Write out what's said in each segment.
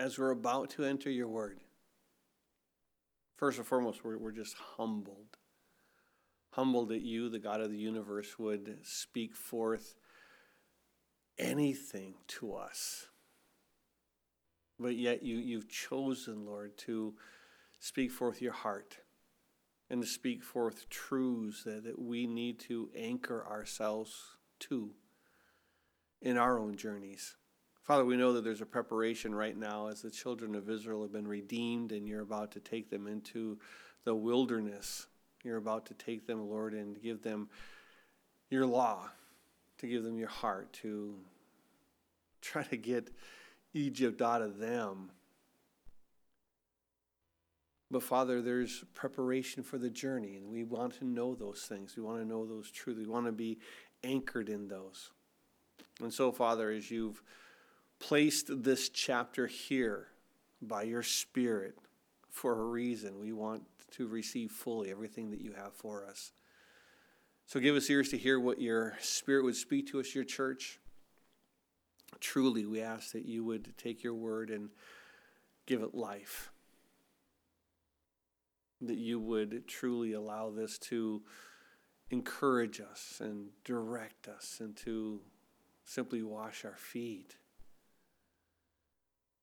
as we're about to enter your word, first and foremost, we're, we're just humbled. Humbled that you, the God of the universe, would speak forth anything to us. But yet you, you've chosen, Lord, to speak forth your heart and to speak forth truths that, that we need to anchor ourselves to in our own journeys. Father, we know that there's a preparation right now as the children of Israel have been redeemed and you're about to take them into the wilderness. You're about to take them, Lord, and give them your law, to give them your heart, to try to get Egypt out of them. But Father, there's preparation for the journey, and we want to know those things. We want to know those truths. We want to be anchored in those. And so, Father, as you've placed this chapter here by your Spirit for a reason. We want to receive fully everything that you have for us. So give us ears to hear what your Spirit would speak to us, your church. Truly, we ask that you would take your word and give it life. That you would truly allow this to encourage us and direct us and to simply wash our feet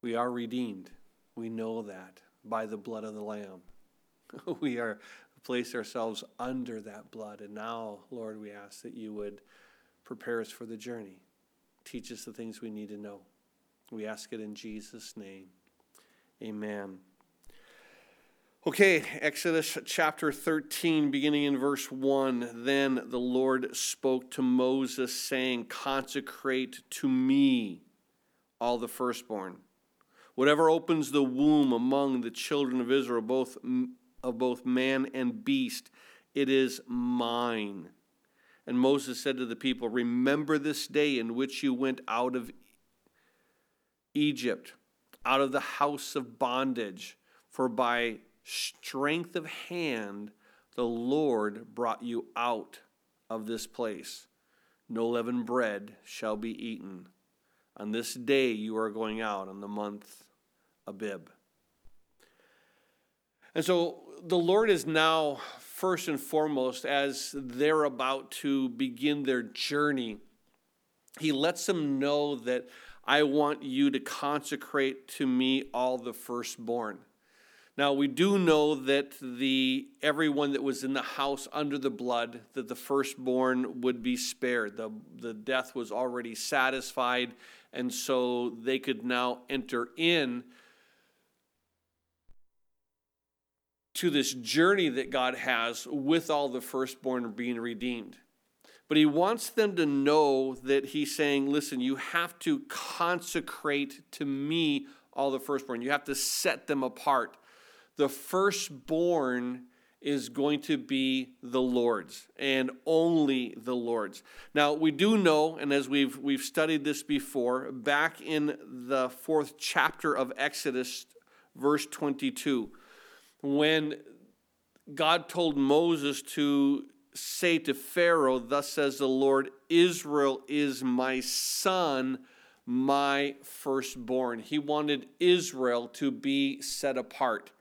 we are redeemed. We know that by the blood of the Lamb. we are placed ourselves under that blood. And now, Lord, we ask that you would prepare us for the journey. Teach us the things we need to know. We ask it in Jesus' name. Amen. Okay, Exodus chapter 13, beginning in verse 1. Then the Lord spoke to Moses, saying, Consecrate to me all the firstborn Whatever opens the womb among the children of Israel, both of both man and beast, it is mine. And Moses said to the people, Remember this day in which you went out of Egypt, out of the house of bondage, for by strength of hand the Lord brought you out of this place. No leavened bread shall be eaten. On this day you are going out, on the month Abib. And so the Lord is now, first and foremost, as they're about to begin their journey, He lets them know that I want you to consecrate to me all the firstborn. Now we do know that the everyone that was in the house under the blood, that the firstborn would be spared. The, the death was already satisfied, and so they could now enter in to this journey that God has with all the firstborn being redeemed. But he wants them to know that he's saying, listen, you have to consecrate to me all the firstborn. You have to set them apart. The firstborn is going to be the Lord's and only the Lord's. Now, we do know, and as we've, we've studied this before, back in the fourth chapter of Exodus, verse 22, when God told Moses to say to Pharaoh, Thus says the Lord, Israel is my son, my firstborn. He wanted Israel to be set apart.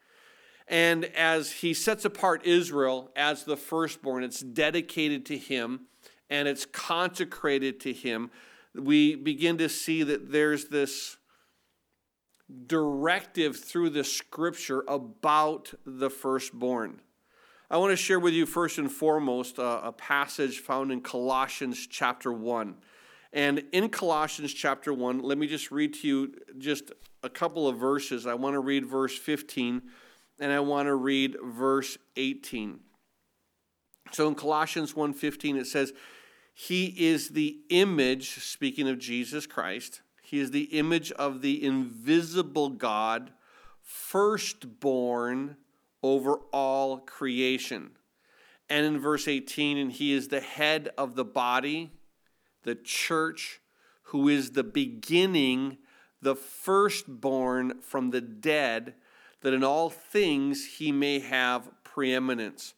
And as he sets apart Israel as the firstborn, it's dedicated to him and it's consecrated to him. We begin to see that there's this directive through the scripture about the firstborn. I want to share with you first and foremost a, a, passage found in Colossians chapter 1. And in Colossians chapter 1, let me just read to you just a couple of verses. I want to read verse 15 and I want to read verse 18. So in Colossians 1:15 it says, "He is the image speaking of Jesus Christ, he is the image of the invisible God, firstborn over all creation. And in verse 18, and he is the head of the body, the church, who is the beginning, the firstborn from the dead, that in all things he may have preeminence.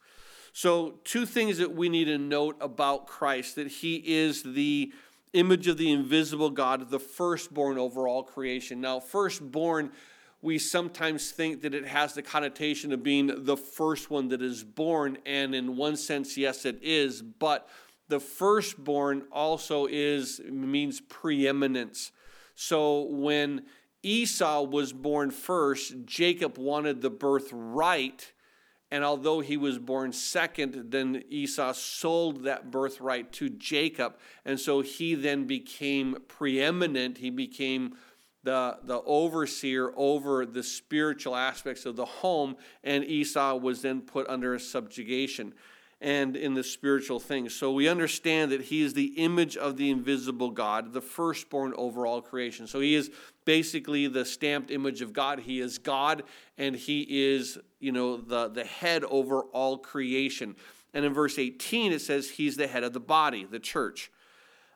So, two things that we need to note about Christ that he is the image of the invisible God, the firstborn over all creation. Now, firstborn, we sometimes think that it has the connotation of being the first one that is born, and in one sense, yes, it is, but the firstborn also is means preeminence. So when Esau was born first, Jacob wanted the birthright and although he was born second, then Esau sold that birthright to Jacob. And so he then became preeminent. He became the, the overseer over the spiritual aspects of the home. And Esau was then put under subjugation and in the spiritual things. So we understand that he is the image of the invisible God, the firstborn over all creation. So he is basically the stamped image of God. He is God and he is, you know, the, the head over all creation. And in verse 18, it says he's the head of the body, the church,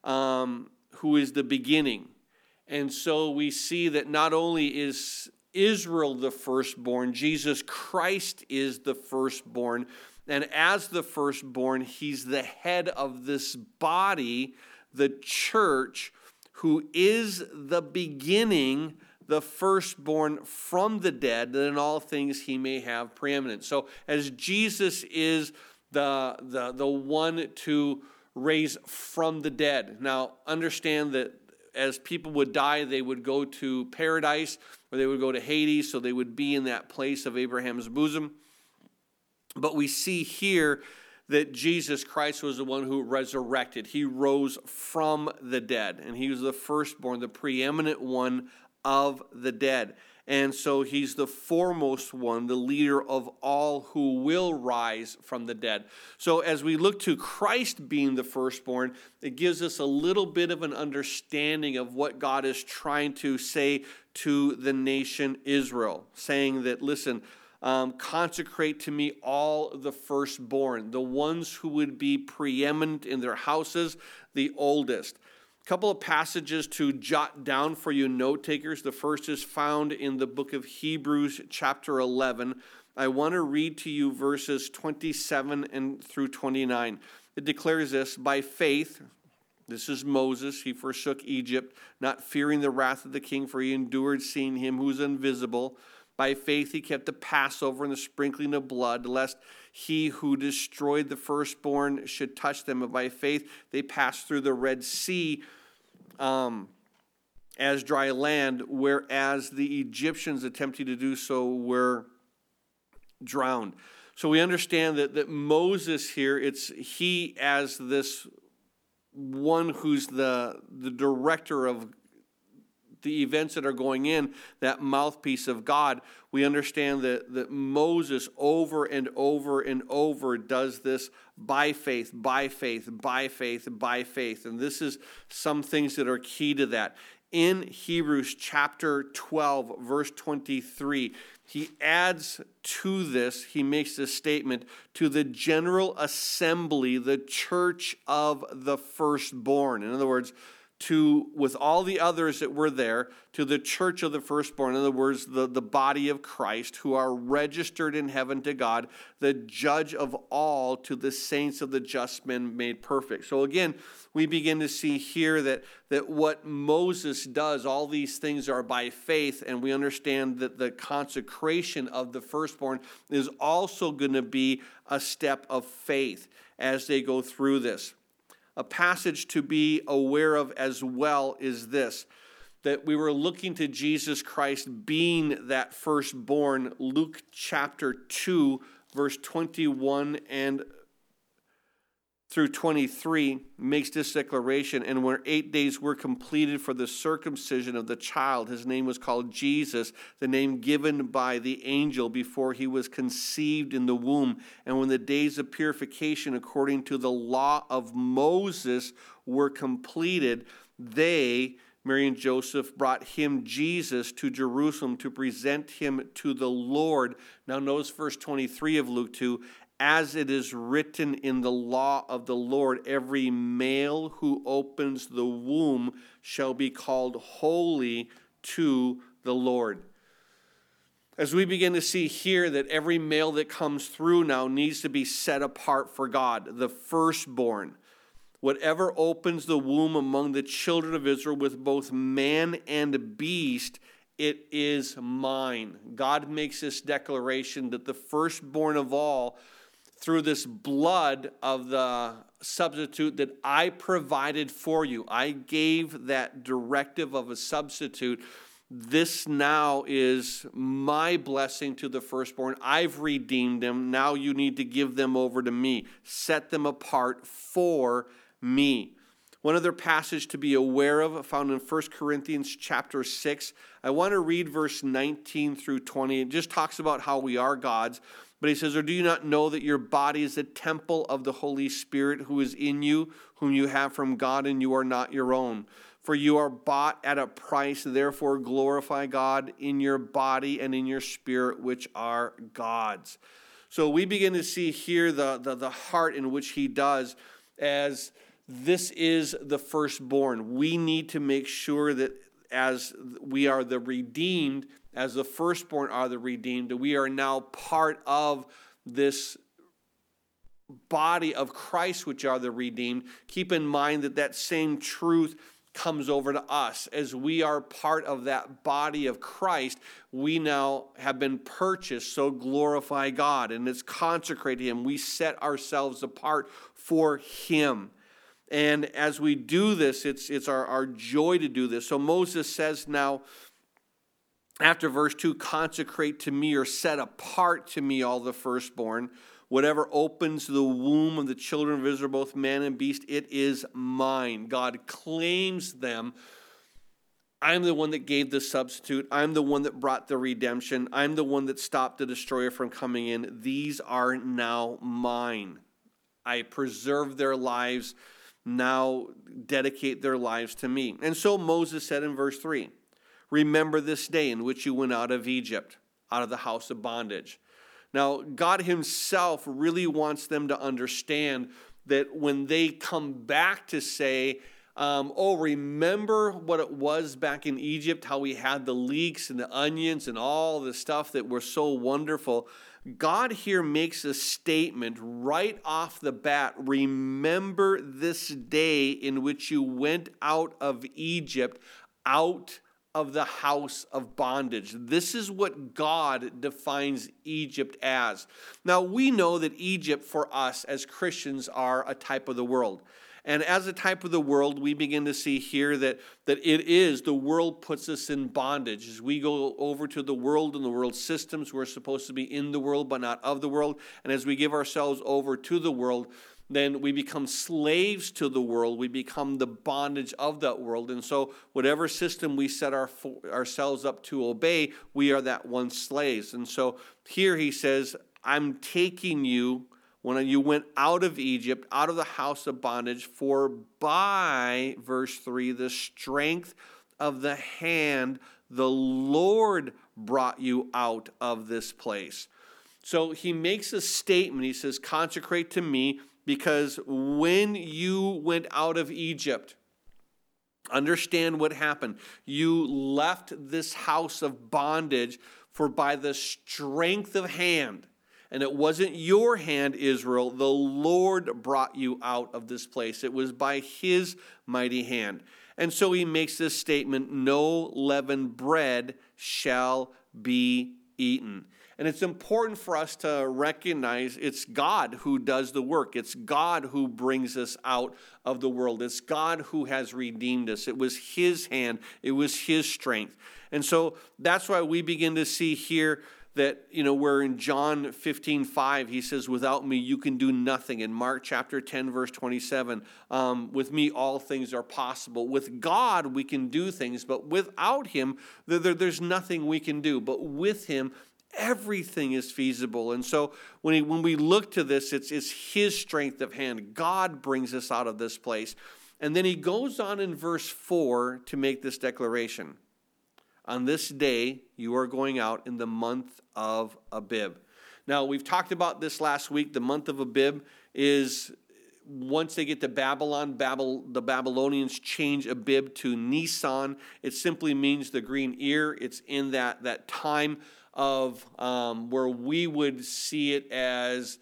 um, who is the beginning. And so we see that not only is Israel the firstborn, Jesus Christ is the firstborn and as the firstborn, he's the head of this body, the church, who is the beginning, the firstborn from the dead, that in all things he may have preeminence. So, as Jesus is the, the, the one to raise from the dead. Now, understand that as people would die, they would go to paradise or they would go to Hades, so they would be in that place of Abraham's bosom. But we see here that Jesus Christ was the one who resurrected. He rose from the dead, and he was the firstborn, the preeminent one of the dead. And so he's the foremost one, the leader of all who will rise from the dead. So as we look to Christ being the firstborn, it gives us a little bit of an understanding of what God is trying to say to the nation Israel, saying that, listen, um, consecrate to me all the firstborn, the ones who would be preeminent in their houses, the oldest. A couple of passages to jot down for you, note takers. The first is found in the book of Hebrews, chapter 11. I want to read to you verses 27 and through 29. It declares this by faith, this is Moses. He forsook Egypt, not fearing the wrath of the king, for he endured seeing him who is invisible. By faith, he kept the Passover and the sprinkling of blood, lest he who destroyed the firstborn should touch them. But by faith, they passed through the Red Sea um, as dry land, whereas the Egyptians attempting to do so were drowned. So we understand that, that Moses here, it's he as this one who's the, the director of the events that are going in, that mouthpiece of God, we understand that, that Moses over and over and over does this by faith, by faith, by faith, by faith. And this is some things that are key to that. In Hebrews chapter 12, verse 23, he adds to this, he makes this statement to the general assembly, the church of the firstborn. In other words, to, with all the others that were there, to the church of the firstborn, in other words, the, the body of Christ, who are registered in heaven to God, the judge of all, to the saints of the just men made perfect. So again, we begin to see here that, that what Moses does, all these things are by faith, and we understand that the consecration of the firstborn is also going to be a step of faith as they go through this a passage to be aware of as well is this that we were looking to Jesus Christ being that firstborn. Luke chapter 2, verse 21 and through 23 makes this declaration and when eight days were completed for the circumcision of the child his name was called jesus the name given by the angel before he was conceived in the womb and when the days of purification according to the law of moses were completed they Mary and Joseph brought him, Jesus, to Jerusalem to present him to the Lord. Now, notice verse 23 of Luke 2 as it is written in the law of the Lord, every male who opens the womb shall be called holy to the Lord. As we begin to see here that every male that comes through now needs to be set apart for God, the firstborn. Whatever opens the womb among the children of Israel with both man and beast, it is mine. God makes this declaration that the firstborn of all, through this blood of the substitute that I provided for you, I gave that directive of a substitute. This now is my blessing to the firstborn. I've redeemed them. Now you need to give them over to me, set them apart for me. One other passage to be aware of found in 1 Corinthians chapter 6. I want to read verse 19 through 20. It just talks about how we are God's. But he says, Or do you not know that your body is a temple of the Holy Spirit who is in you, whom you have from God, and you are not your own? For you are bought at a price, therefore glorify God in your body and in your spirit, which are God's. So we begin to see here the, the, the heart in which he does as this is the firstborn. We need to make sure that as we are the redeemed, as the firstborn are the redeemed, we are now part of this body of Christ, which are the redeemed. Keep in mind that that same truth comes over to us. As we are part of that body of Christ, we now have been purchased, so glorify God, and it's consecrated Him. We set ourselves apart for Him. And as we do this, it's, it's our, our joy to do this. So Moses says now, after verse 2, consecrate to me or set apart to me all the firstborn. Whatever opens the womb of the children of Israel, both man and beast, it is mine. God claims them. I'm the one that gave the substitute. I'm the one that brought the redemption. I'm the one that stopped the destroyer from coming in. These are now mine. I preserve their lives now dedicate their lives to me. And so Moses said in verse 3 Remember this day in which you went out of Egypt, out of the house of bondage. Now, God Himself really wants them to understand that when they come back to say, um, oh, remember what it was back in Egypt, how we had the leeks and the onions and all the stuff that were so wonderful. God here makes a statement right off the bat Remember this day in which you went out of Egypt, out of the house of bondage. This is what God defines Egypt as. Now, we know that Egypt for us as Christians are a type of the world. And as a type of the world, we begin to see here that, that it is the world puts us in bondage. As we go over to the world and the world systems, we're supposed to be in the world but not of the world. And as we give ourselves over to the world, then we become slaves to the world. We become the bondage of that world. And so, whatever system we set our, ourselves up to obey, we are that one slaves. And so, here he says, I'm taking you when you went out of Egypt, out of the house of bondage, for by, verse 3, the strength of the hand, the Lord brought you out of this place. So he makes a statement. He says, Consecrate to me, because when you went out of Egypt, understand what happened. You left this house of bondage, for by the strength of hand, and it wasn't your hand, Israel. The Lord brought you out of this place. It was by his mighty hand. And so he makes this statement no leavened bread shall be eaten. And it's important for us to recognize it's God who does the work. It's God who brings us out of the world. It's God who has redeemed us. It was His hand, it was His strength. And so that's why we begin to see here that, you know, where in John 15, 5, he says, Without me, you can do nothing. In Mark chapter 10, verse 27, um, with me, all things are possible. With God, we can do things, but without him, there, there, there's nothing we can do. But with him, everything is feasible. And so when, he, when we look to this, it's, it's his strength of hand. God brings us out of this place. And then he goes on in verse 4 to make this declaration. On this day, you are going out in the month of Abib. Now, we've talked about this last week. The month of Abib is once they get to Babylon, Babel, the Babylonians change Abib to Nisan. It simply means the green ear. It's in that, that time of um, where we would see it as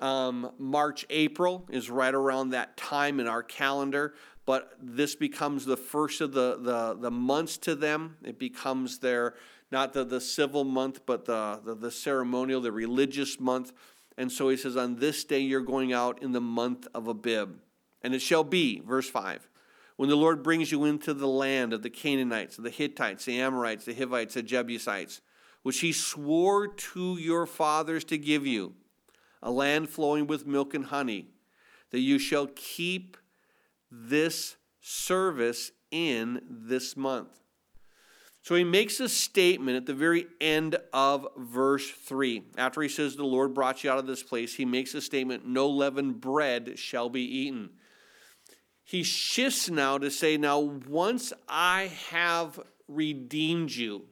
Um, March, April is right around that time in our calendar, but this becomes the first of the, the, the months to them. It becomes their, not the, the civil month, but the, the, the ceremonial, the religious month. And so he says, On this day you're going out in the month of Abib. And it shall be, verse 5, when the Lord brings you into the land of the Canaanites, the Hittites, the Amorites, the Hivites, the Jebusites, which he swore to your fathers to give you a land flowing with milk and honey, that you shall keep this service in this month. So he makes a statement at the very end of verse 3. After he says, The Lord brought you out of this place, he makes a statement, No leavened bread shall be eaten. He shifts now to say, Now, once I have redeemed you,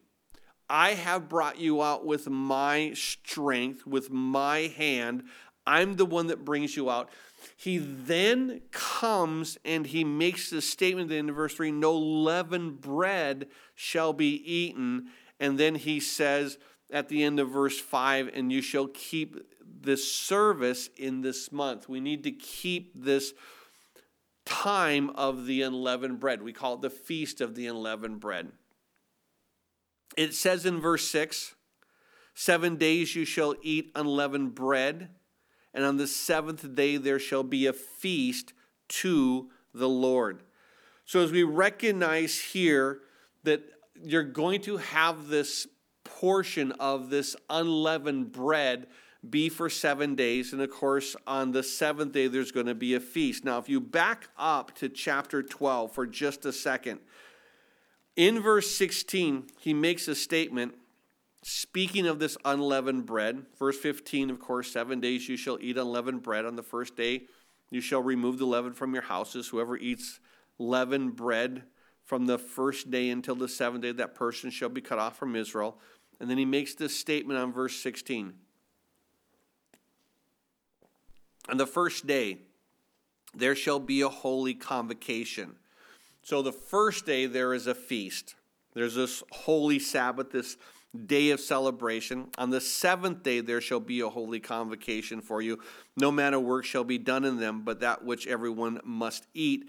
I have brought you out with my strength, with my hand. I'm the one that brings you out. He then comes and he makes the statement in verse 3 no leavened bread shall be eaten. And then he says at the end of verse 5 and you shall keep this service in this month. We need to keep this time of the unleavened bread. We call it the feast of the unleavened bread. It says in verse 6 Seven days you shall eat unleavened bread, and on the seventh day there shall be a feast to the Lord. So, as we recognize here that you're going to have this portion of this unleavened bread be for seven days. And of course, on the seventh day, there's going to be a feast. Now, if you back up to chapter 12 for just a second, in verse 16, he makes a statement speaking of this unleavened bread. Verse 15, of course, seven days you shall eat unleavened bread. On the first day, you shall remove the leaven from your houses. Whoever eats leavened bread from the first day until the seventh day, that person shall be cut off from Israel. And then he makes this statement on verse 16. On the first day, there shall be a holy convocation. So the first day there is a feast. There's this holy Sabbath, this day of celebration. On the seventh day there shall be a holy convocation for you. No manner of work shall be done in them, but that which everyone must eat,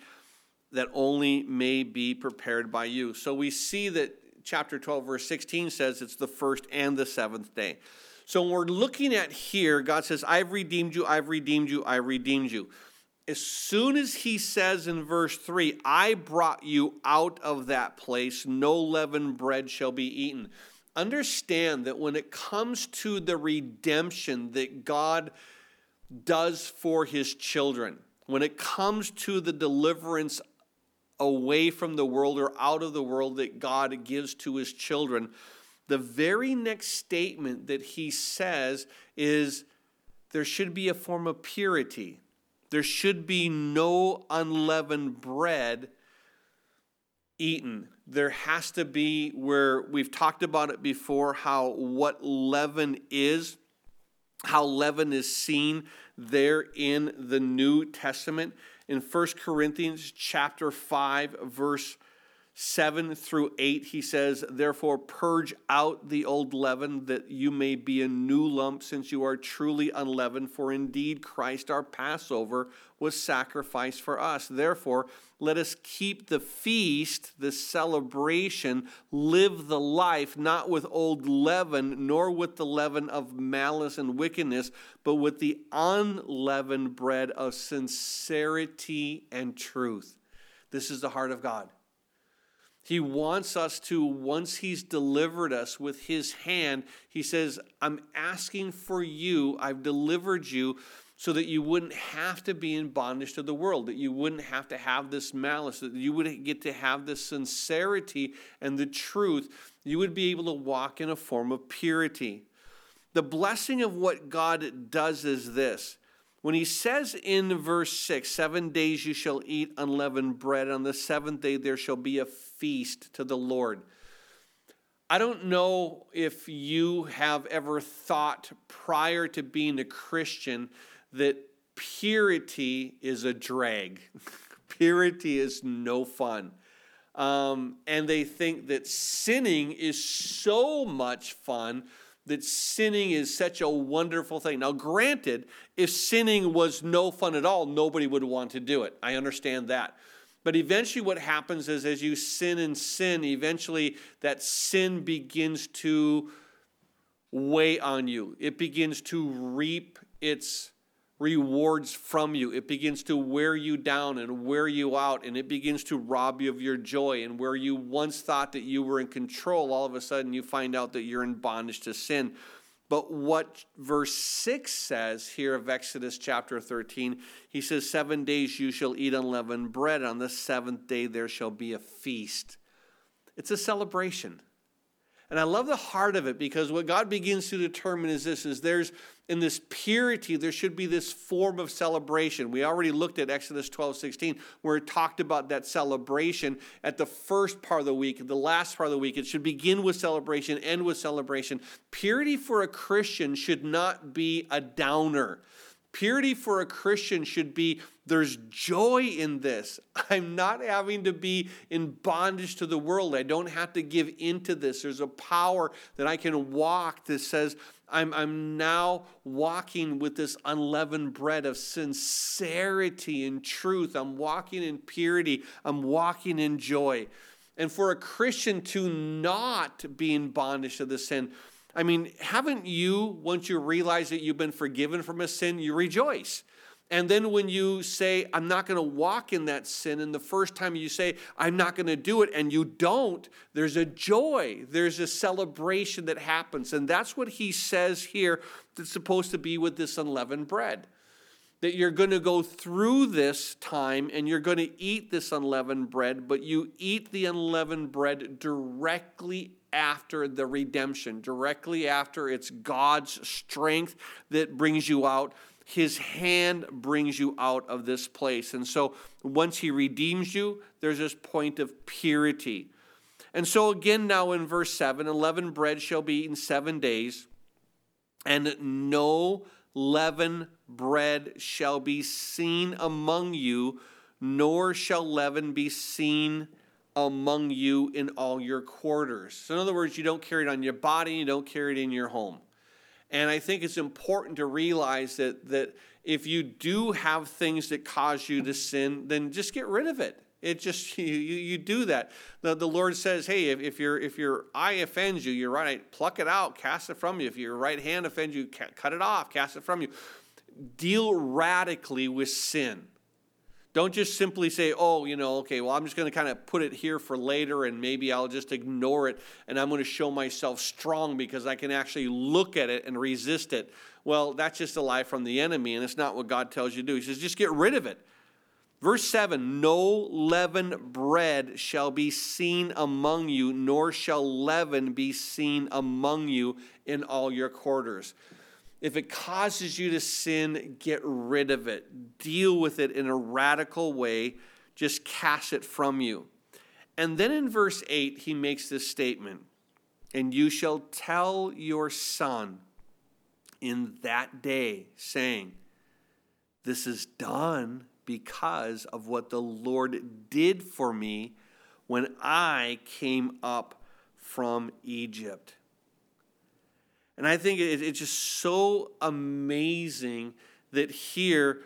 that only may be prepared by you. So we see that chapter 12, verse 16 says it's the first and the seventh day. So when we're looking at here, God says, I've redeemed you, I've redeemed you, I've redeemed you as soon as he says in verse 3, I brought you out of that place, no leavened bread shall be eaten. Understand that when it comes to the redemption that God does for his children, when it comes to the deliverance away from the world or out of the world that God gives to his children, the very next statement that he says is there should be a form of purity there should be no unleavened bread eaten. There has to be where we've talked about it before how what leaven is, how leaven is seen there in the New Testament. In 1 Corinthians chapter 5 verse 7 through 8, he says, Therefore, purge out the old leaven, that you may be a new lump, since you are truly unleavened. For indeed, Christ our Passover was sacrificed for us. Therefore, let us keep the feast, the celebration, live the life, not with old leaven, nor with the leaven of malice and wickedness, but with the unleavened bread of sincerity and truth. This is the heart of God. He wants us to, once He's delivered us with His hand, He says, I'm asking for you, I've delivered you so that you wouldn't have to be in bondage to the world, that you wouldn't have to have this malice, that you would get to have this sincerity and the truth. You would be able to walk in a form of purity. The blessing of what God does is this when he says in verse 6, seven days you shall eat unleavened bread, on the seventh day there shall be a feast to the Lord. I don't know if you have ever thought prior to being a Christian that purity is a drag. purity is no fun. Um, and they think that sinning is so much fun that sinning is such a wonderful thing. Now, granted, if sinning was no fun at all, nobody would want to do it. I understand that. But eventually, what happens is as you sin and sin, eventually that sin begins to weigh on you. It begins to reap its rewards from you. It begins to wear you down and wear you out, and it begins to rob you of your joy. And where you once thought that you were in control, all of a sudden you find out that you're in bondage to sin. But what verse 6 says here of Exodus chapter 13, he says, Seven days you shall eat unleavened bread, on the seventh day there shall be a feast. It's a celebration. And I love the heart of it because what God begins to determine is this is there's in this purity, there should be this form of celebration. We already looked at Exodus 12, 16, where it talked about that celebration at the first part of the week, the last part of the week. It should begin with celebration, end with celebration. Purity for a Christian should not be a downer. Purity for a Christian should be there's joy in this. I'm not having to be in bondage to the world. I don't have to give into this. There's a power that I can walk that says, I'm, I'm now walking with this unleavened bread of sincerity and truth. I'm walking in purity. I'm walking in joy. And for a Christian to not be in bondage to the sin, I mean, haven't you, once you realize that you've been forgiven from a sin, you rejoice? And then when you say, I'm not going to walk in that sin, and the first time you say, I'm not going to do it, and you don't, there's a joy, there's a celebration that happens. And that's what he says here that's supposed to be with this unleavened bread. That you're going to go through this time and you're going to eat this unleavened bread, but you eat the unleavened bread directly after the redemption, directly after it's God's strength that brings you out his hand brings you out of this place. And so once he redeems you, there's this point of purity. And so again, now in verse 7 Unleavened bread shall be eaten seven days, and no leaven bread shall be seen among you, nor shall leaven be seen among you in all your quarters. So, in other words, you don't carry it on your body, you don't carry it in your home. And I think it's important to realize that, that if you do have things that cause you to sin, then just get rid of it. It just you, you do that. The, the Lord says, hey, if, if your if your eye offends you, your right pluck it out, cast it from you. If your right hand offends you, cut it off, cast it from you. Deal radically with sin. Don't just simply say, oh, you know, okay, well, I'm just going to kind of put it here for later and maybe I'll just ignore it and I'm going to show myself strong because I can actually look at it and resist it. Well, that's just a lie from the enemy and it's not what God tells you to do. He says, just get rid of it. Verse 7 No leaven bread shall be seen among you, nor shall leaven be seen among you in all your quarters. If it causes you to sin, get rid of it. Deal with it in a radical way. Just cast it from you. And then in verse 8, he makes this statement And you shall tell your son in that day, saying, This is done because of what the Lord did for me when I came up from Egypt. And I think it's just so amazing that here,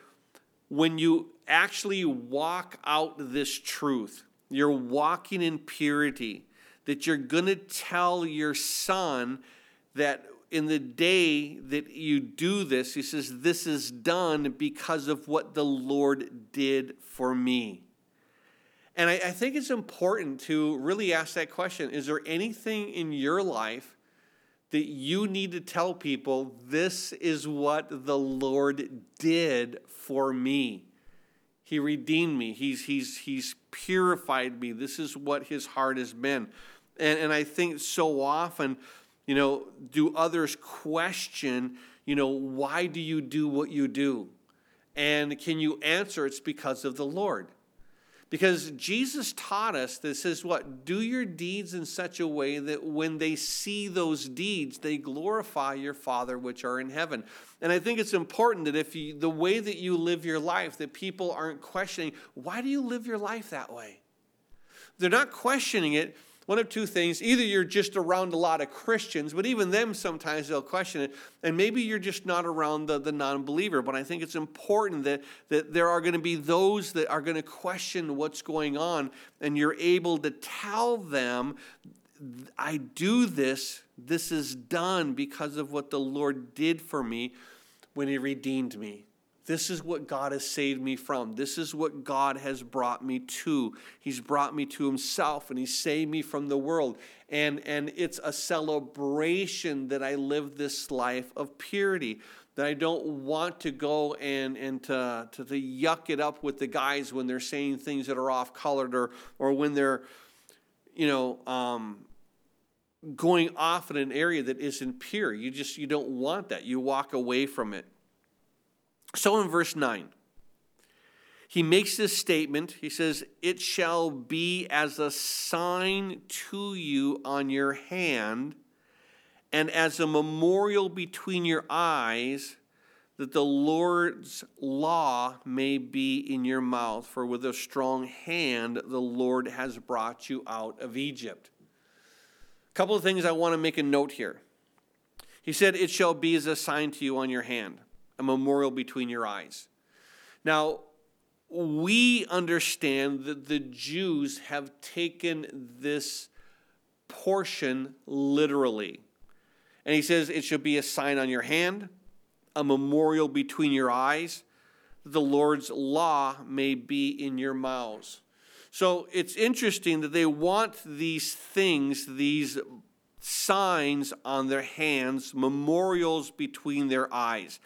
when you actually walk out this truth, you're walking in purity, that you're going to tell your son that in the day that you do this, he says, This is done because of what the Lord did for me. And I, I think it's important to really ask that question Is there anything in your life that you need to tell people this is what the Lord did for me. He redeemed me. He's, he's, he's purified me. This is what his heart has been. And, and I think so often, you know, do others question, you know, why do you do what you do? And can you answer it's because of the Lord? Because Jesus taught us this is what? Do your deeds in such a way that when they see those deeds, they glorify your Father which are in heaven. And I think it's important that if you, the way that you live your life, that people aren't questioning, why do you live your life that way? They're not questioning it one of two things. Either you're just around a lot of Christians, but even them sometimes they'll question it. And maybe you're just not around the, the non believer. But I think it's important that, that there are going to be those that are going to question what's going on, and you're able to tell them, I do this, this is done because of what the Lord did for me when He redeemed me. This is what God has saved me from. This is what God has brought me to. He's brought me to Himself and He saved me from the world. And, and it's a celebration that I live this life of purity. That I don't want to go and, and to, to, to yuck it up with the guys when they're saying things that are off colored or, or when they're, you know, um, going off in an area that isn't pure. You just you don't want that. You walk away from it. So in verse 9, he makes this statement. He says, It shall be as a sign to you on your hand and as a memorial between your eyes that the Lord's law may be in your mouth. For with a strong hand the Lord has brought you out of Egypt. A couple of things I want to make a note here. He said, It shall be as a sign to you on your hand a memorial between your eyes. Now, we understand that the Jews have taken this portion literally. And he says it should be a sign on your hand, a memorial between your eyes, that the Lord's law may be in your mouths. So it's interesting that they want these things, these signs on their hands, memorials between their eyes.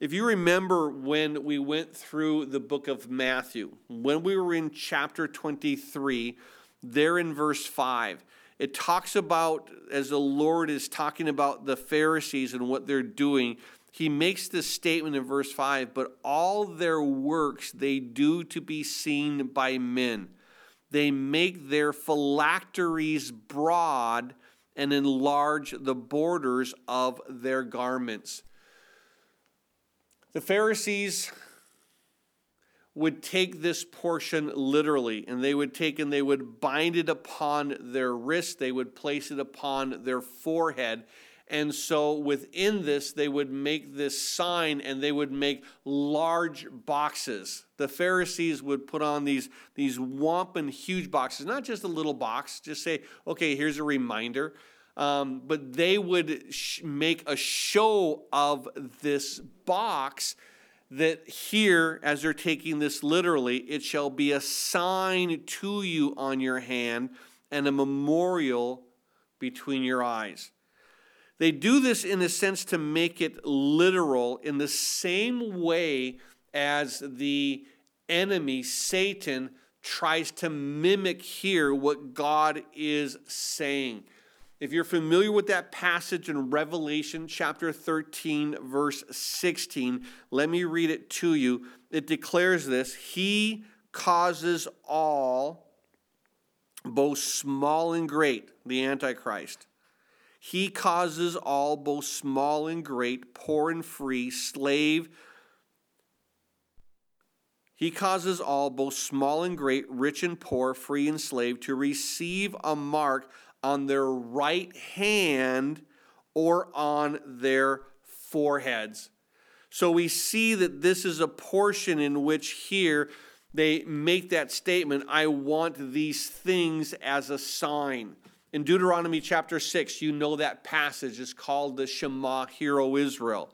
If you remember when we went through the book of Matthew, when we were in chapter 23, there in verse 5, it talks about, as the Lord is talking about the Pharisees and what they're doing, he makes this statement in verse 5 But all their works they do to be seen by men. They make their phylacteries broad and enlarge the borders of their garments. The Pharisees would take this portion literally, and they would take and they would bind it upon their wrist, they would place it upon their forehead. And so within this, they would make this sign and they would make large boxes. The Pharisees would put on these, these wampin huge boxes, not just a little box, just say, okay, here's a reminder. Um, but they would sh- make a show of this box that here, as they're taking this literally, it shall be a sign to you on your hand and a memorial between your eyes. They do this in a sense to make it literal in the same way as the enemy, Satan, tries to mimic here what God is saying. If you're familiar with that passage in Revelation chapter 13, verse 16, let me read it to you. It declares this He causes all, both small and great, the Antichrist. He causes all, both small and great, poor and free, slave. He causes all, both small and great, rich and poor, free and slave, to receive a mark on their right hand or on their foreheads. So we see that this is a portion in which here they make that statement I want these things as a sign. In Deuteronomy chapter 6, you know that passage is called the Shema, Hear O Israel.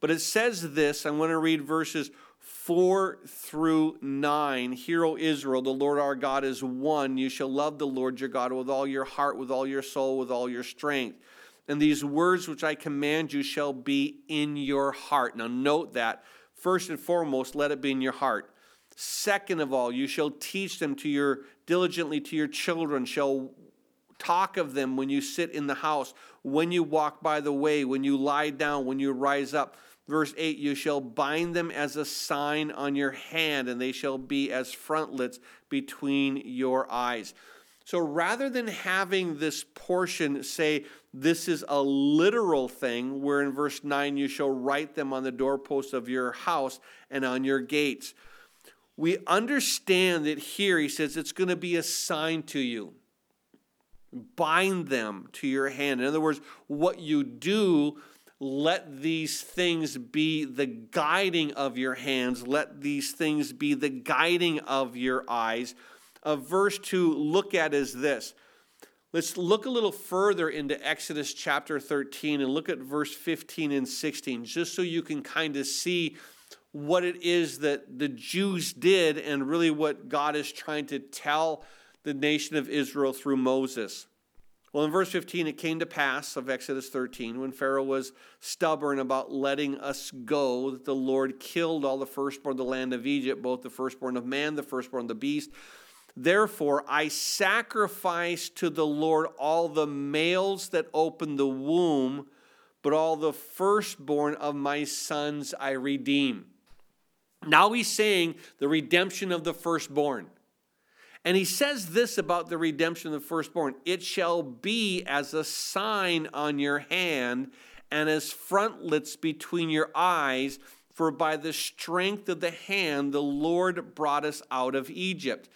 But it says this, I'm going to read verses 4 through 9 Hear, O Israel, the Lord our God is one. You shall love the Lord your God with all your heart, with all your soul, with all your strength. And these words which I command you shall be in your heart. Now, note that. First and foremost, let it be in your heart. Second of all, you shall teach them to your diligently to your children, shall talk of them when you sit in the house, when you walk by the way, when you lie down, when you rise up. Verse 8 You shall bind them as a sign on your hand, and they shall be as frontlets between your eyes. So rather than having this portion say, this is a literal thing, where in verse 9 you shall write them on the doorposts of your house and on your gates, we understand that here he says it's going to be a sign to you. bind them to your hand. In other words, what you do, let these things be the guiding of your hands, let these things be the guiding of your eyes. A verse to look at is this. Let's look a little further into Exodus chapter 13 and look at verse 15 and 16, just so you can kind of see what it is that the Jews did and really what God is trying to tell the nation of Israel through Moses. Well, in verse 15, it came to pass of Exodus 13, when Pharaoh was stubborn about letting us go, that the Lord killed all the firstborn of the land of Egypt, both the firstborn of man, the firstborn of the beast. Therefore, I sacrifice to the Lord all the males that open the womb, but all the firstborn of my sons I redeem. Now he's saying the redemption of the firstborn. And he says this about the redemption of the firstborn it shall be as a sign on your hand and as frontlets between your eyes, for by the strength of the hand the Lord brought us out of Egypt.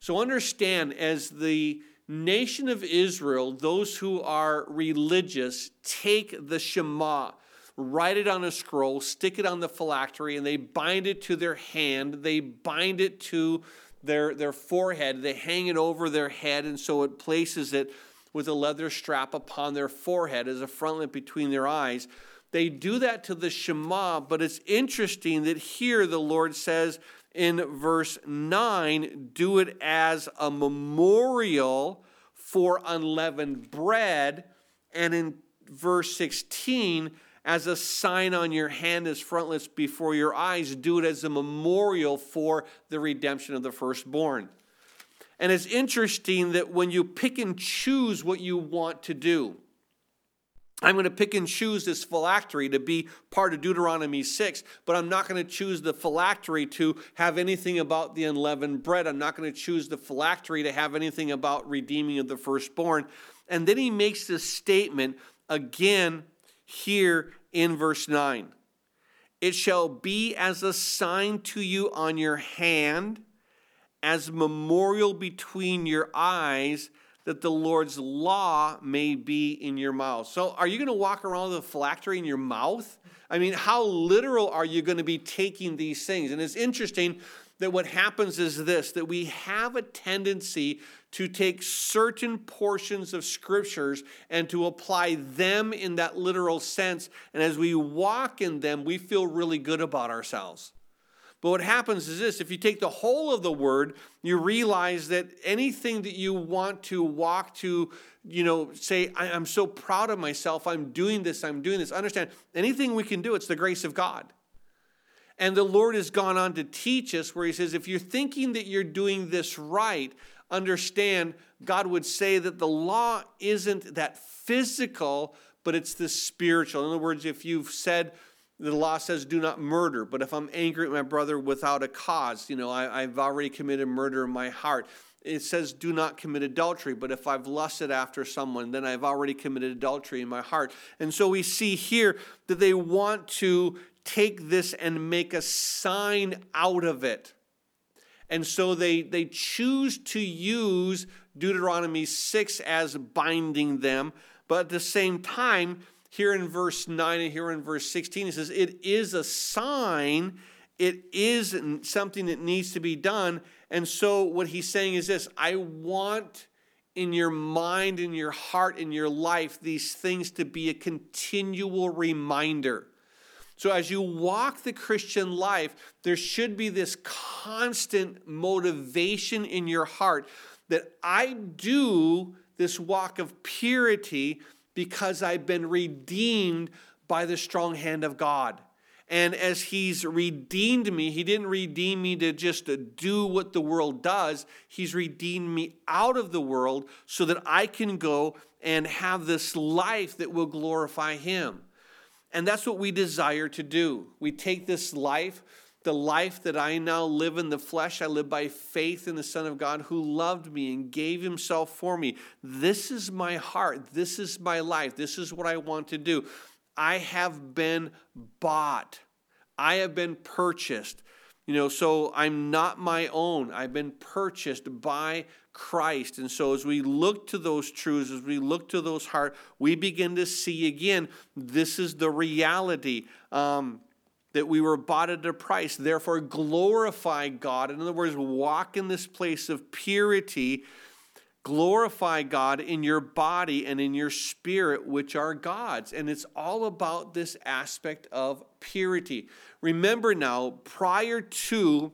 So understand, as the nation of Israel, those who are religious take the Shema, write it on a scroll, stick it on the phylactery, and they bind it to their hand, they bind it to their, their forehead. They hang it over their head, and so it places it with a leather strap upon their forehead as a frontlet between their eyes. They do that to the Shema, but it's interesting that here the Lord says in verse 9, do it as a memorial for unleavened bread. And in verse 16, as a sign on your hand as frontlets before your eyes. Do it as a memorial for the redemption of the firstborn. And it's interesting that when you pick and choose what you want to do, I'm going to pick and choose this phylactery to be part of Deuteronomy 6, but I'm not going to choose the phylactery to have anything about the unleavened bread. I'm not going to choose the phylactery to have anything about redeeming of the firstborn. And then he makes this statement again here in verse 9. It shall be as a sign to you on your hand, as memorial between your eyes, that the Lord's law may be in your mouth. So, are you going to walk around with a phylactery in your mouth? I mean, how literal are you going to be taking these things? And it's interesting that what happens is this that we have a tendency to take certain portions of scriptures and to apply them in that literal sense. And as we walk in them, we feel really good about ourselves. But what happens is this if you take the whole of the word, you realize that anything that you want to walk to, you know, say, I'm so proud of myself, I'm doing this, I'm doing this. Understand, anything we can do, it's the grace of God. And the Lord has gone on to teach us where He says, if you're thinking that you're doing this right, understand God would say that the law isn't that physical, but it's the spiritual. In other words, if you've said, the law says do not murder, but if I'm angry at my brother without a cause, you know, I, have already committed murder in my heart. It says do not commit adultery, but if I've lusted after someone, then I've already committed adultery in my heart. And so we see here that they want to take this and make a sign out of it. And so they, they choose to use Deuteronomy 6 as binding them. But at the same time, here in verse 9 and here in verse 16, it says, It is a sign, it is something that needs to be done. And so what he's saying is this I want in your mind, in your heart, in your life, these things to be a continual reminder so, as you walk the Christian life, there should be this constant motivation in your heart that I do this walk of purity because I've been redeemed by the strong hand of God. And as He's redeemed me, He didn't redeem me to just do what the world does. He's redeemed me out of the world so that I can go and have this life that will glorify Him. And that's what we desire to do. We take this life, the life that I now live in the flesh, I live by faith in the Son of God who loved me and gave himself for me. This is my heart. This is my life. This is what I want to do. I have been bought, I have been purchased. You know, so I'm not my own. I've been purchased by Christ. And so, as we look to those truths, as we look to those heart, we begin to see again this is the reality. Um, that we were bought at a price. Therefore, glorify God. In other words, walk in this place of purity. Glorify God in your body and in your spirit, which are God's. And it's all about this aspect of purity. Remember now, prior to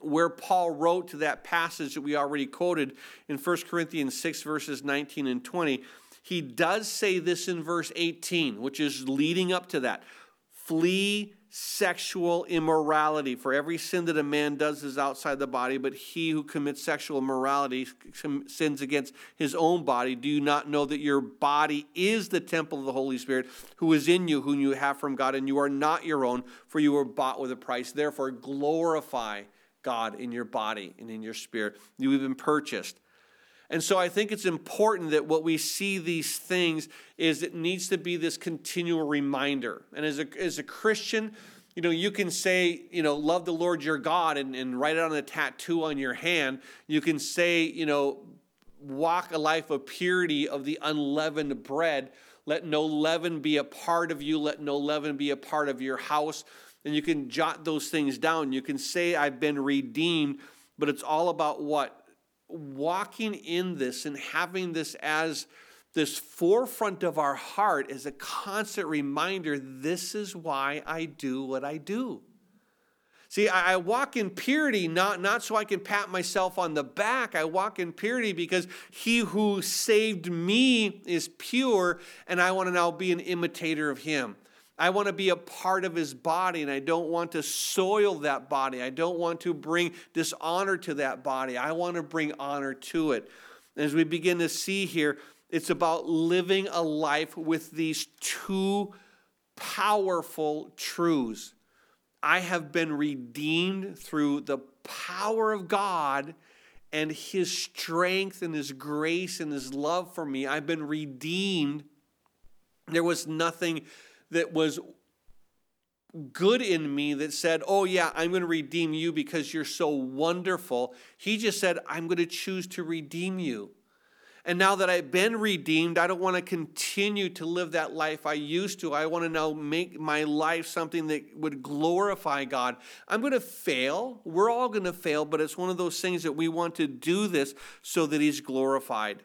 where Paul wrote to that passage that we already quoted in 1 Corinthians 6, verses 19 and 20, he does say this in verse 18, which is leading up to that. Flee sexual immorality. For every sin that a man does is outside the body, but he who commits sexual immorality sins against his own body. Do you not know that your body is the temple of the Holy Spirit who is in you, whom you have from God, and you are not your own, for you were bought with a price? Therefore, glorify God in your body and in your spirit. You have been purchased. And so I think it's important that what we see these things is it needs to be this continual reminder. And as a, as a Christian, you know, you can say, you know, love the Lord your God and, and write it on a tattoo on your hand. You can say, you know, walk a life of purity of the unleavened bread. Let no leaven be a part of you. Let no leaven be a part of your house. And you can jot those things down. You can say, I've been redeemed, but it's all about what? walking in this and having this as this forefront of our heart is a constant reminder this is why I do what I do. See, I walk in purity not, not so I can pat myself on the back. I walk in purity because he who saved me is pure, and I want to now be an imitator of him. I want to be a part of his body and I don't want to soil that body. I don't want to bring dishonor to that body. I want to bring honor to it. As we begin to see here, it's about living a life with these two powerful truths. I have been redeemed through the power of God and his strength and his grace and his love for me. I've been redeemed. There was nothing that was good in me that said, Oh, yeah, I'm going to redeem you because you're so wonderful. He just said, I'm going to choose to redeem you. And now that I've been redeemed, I don't want to continue to live that life I used to. I want to now make my life something that would glorify God. I'm going to fail. We're all going to fail, but it's one of those things that we want to do this so that He's glorified.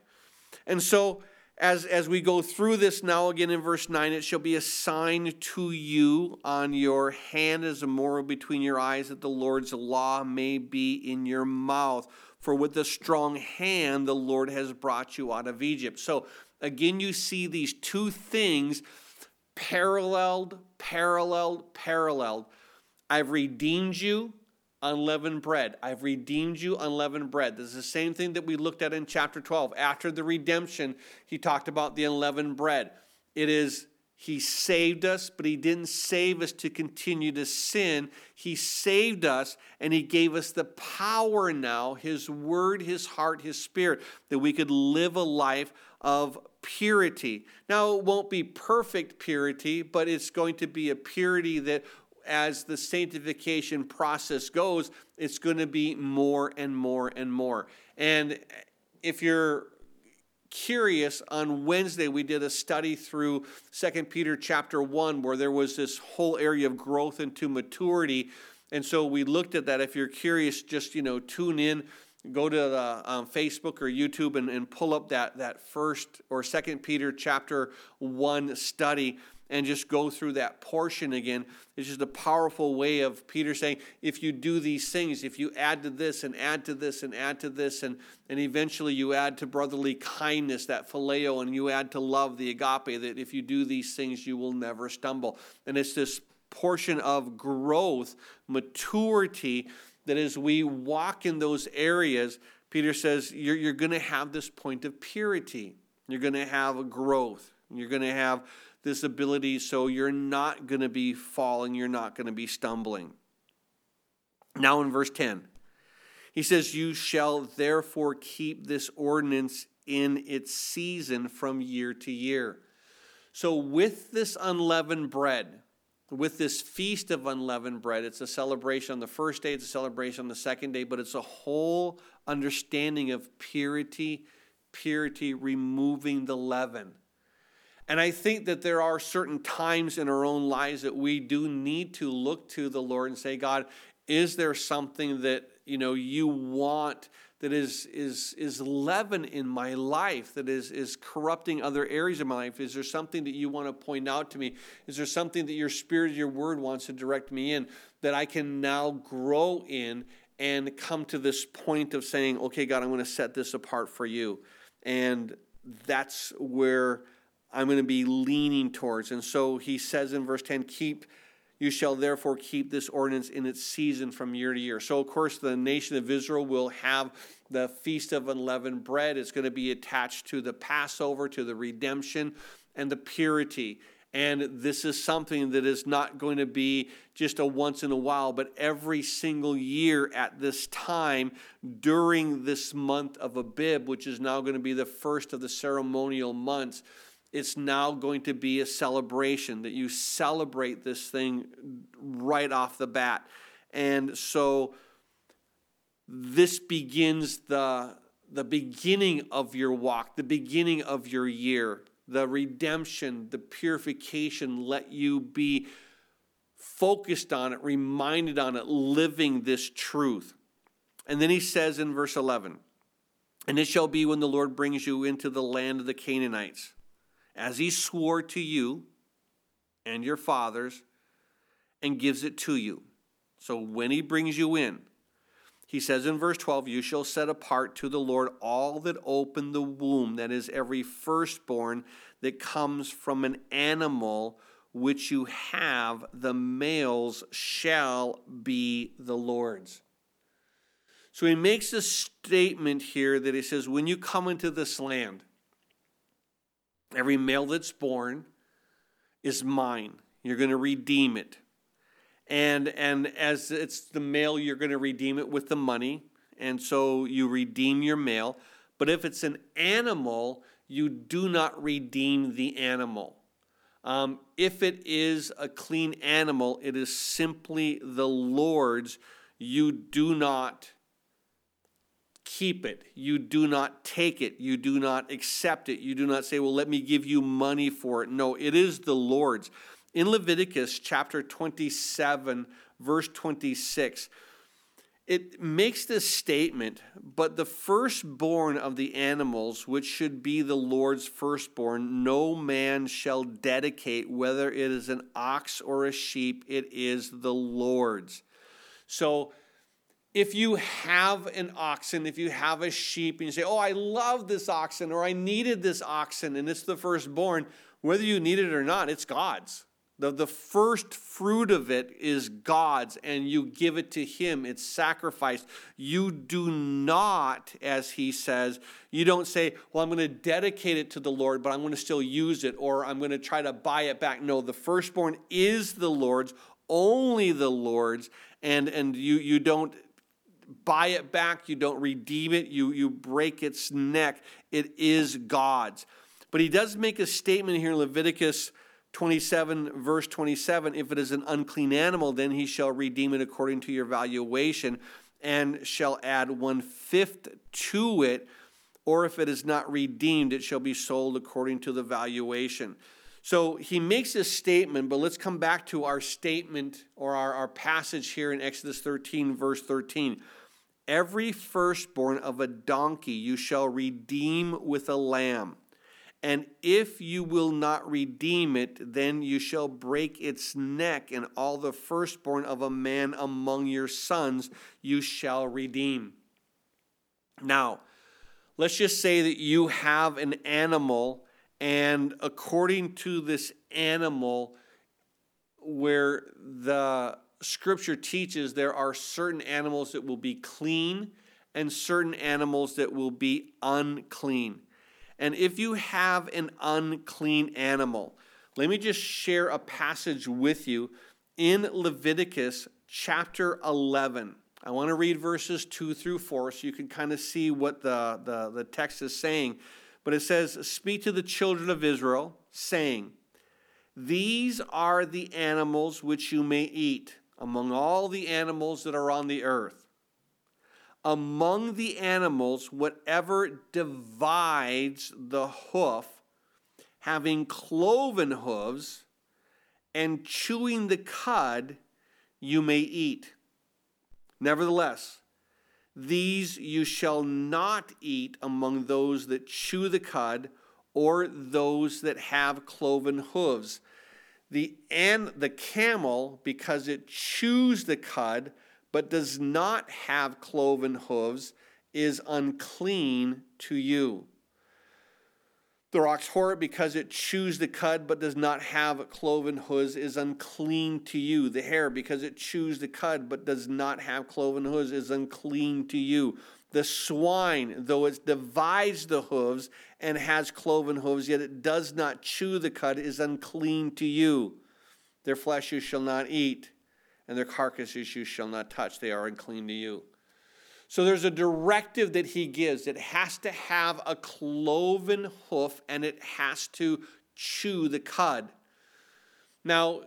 And so, as, as we go through this now again in verse 9, it shall be a sign to you on your hand as a memorial between your eyes that the Lord's law may be in your mouth. For with a strong hand the Lord has brought you out of Egypt. So again, you see these two things paralleled, paralleled, paralleled. I've redeemed you unleavened bread. I've redeemed you unleavened bread. This is the same thing that we looked at in chapter 12. After the redemption, he talked about the unleavened bread. It is he saved us, but He didn't save us to continue to sin. He saved us and He gave us the power now, His Word, His heart, His Spirit, that we could live a life of purity. Now, it won't be perfect purity, but it's going to be a purity that as the sanctification process goes, it's going to be more and more and more. And if you're curious, on Wednesday we did a study through Second Peter chapter 1 where there was this whole area of growth into maturity. And so we looked at that. If you're curious, just you know, tune in, go to the, um, Facebook or YouTube and, and pull up that, that first or Second Peter chapter 1 study and just go through that portion again. It's just a powerful way of Peter saying, if you do these things, if you add to this and add to this and add to this, and, and eventually you add to brotherly kindness, that phileo, and you add to love, the agape, that if you do these things, you will never stumble. And it's this portion of growth, maturity, that as we walk in those areas, Peter says, you're, you're going to have this point of purity. You're going to have a growth. You're going to have this ability so you're not going to be falling, you're not going to be stumbling. Now in verse 10, he says, You shall therefore keep this ordinance in its season from year to year. So, with this unleavened bread, with this feast of unleavened bread. It's a celebration on the first day, it's a celebration on the second day, but it's a whole understanding of purity, purity, removing the leaven. And I think that there are certain times in our own lives that we do need to look to the Lord and say, God, is there something that you know you want that is is is leaven in my life that is is corrupting other areas of my life? Is there something that you want to point out to me? Is there something that your spirit your word wants to direct me in that i can now grow in and come to this point of saying okay god i'm going to set this apart for you and that's where i'm going to be leaning towards and so he says in verse 10 keep you shall therefore keep this ordinance in its season from year to year. So, of course, the nation of Israel will have the Feast of Unleavened Bread. It's going to be attached to the Passover, to the redemption, and the purity. And this is something that is not going to be just a once in a while, but every single year at this time during this month of Abib, which is now going to be the first of the ceremonial months it's now going to be a celebration that you celebrate this thing right off the bat. And so this begins the, the beginning of your walk, the beginning of your year, the redemption, the purification, let you be focused on it, reminded on it, living this truth. And then he says in verse 11, And it shall be when the Lord brings you into the land of the Canaanites as he swore to you and your fathers, and gives it to you. So when he brings you in, he says in verse 12, You shall set apart to the Lord all that open the womb, that is, every firstborn that comes from an animal which you have, the males shall be the Lord's. So he makes a statement here that he says, When you come into this land, Every male that's born is mine. You're going to redeem it. And, and as it's the male, you're going to redeem it with the money. And so you redeem your male. But if it's an animal, you do not redeem the animal. Um, if it is a clean animal, it is simply the Lord's. You do not keep it. You do not take it. You do not accept it. You do not say, Well, let me give you money for it. No, it is the Lord's. In Leviticus chapter 27, verse 26, it makes this statement, but the firstborn of the animals, which should be the Lord's firstborn, no man shall dedicate, whether it is an ox or a sheep, it is the Lord's. So if you have an oxen, if you have a sheep, and you say, Oh, I love this oxen, or I needed this oxen, and it's the firstborn, whether you need it or not, it's God's. The, the first fruit of it is God's, and you give it to Him. It's sacrificed. You do not, as He says, you don't say, Well, I'm going to dedicate it to the Lord, but I'm going to still use it, or I'm going to try to buy it back. No, the firstborn is the Lord's, only the Lord's, and, and you, you don't buy it back, you don't redeem it, you, you break its neck. It is God's. But he does make a statement here in Leviticus 27, verse 27 if it is an unclean animal, then he shall redeem it according to your valuation and shall add one fifth to it. Or if it is not redeemed, it shall be sold according to the valuation. So he makes this statement, but let's come back to our statement or our, our passage here in Exodus 13, verse 13. Every firstborn of a donkey you shall redeem with a lamb. And if you will not redeem it, then you shall break its neck, and all the firstborn of a man among your sons you shall redeem. Now, let's just say that you have an animal, and according to this animal, where the scripture teaches there are certain animals that will be clean and certain animals that will be unclean. And if you have an unclean animal, let me just share a passage with you in Leviticus chapter 11. I want to read verses 2 through 4 so you can kind of see what the, the, the text is saying. But it says, Speak to the children of Israel, saying, These are the animals which you may eat among all the animals that are on the earth. Among the animals, whatever divides the hoof, having cloven hooves, and chewing the cud, you may eat. Nevertheless, these you shall not eat among those that chew the cud or those that have cloven hooves. The, and the camel, because it chews the cud, but does not have cloven hooves, is unclean to you. The rock hyrax, because it chews the cud but does not have cloven hooves, is unclean to you. The hare, because it chews the cud but does not have cloven hooves, is unclean to you. The swine, though it divides the hooves and has cloven hooves, yet it does not chew the cud, is unclean to you. Their flesh you shall not eat, and their carcasses you shall not touch. They are unclean to you. So there's a directive that he gives. It has to have a cloven hoof and it has to chew the cud. Now,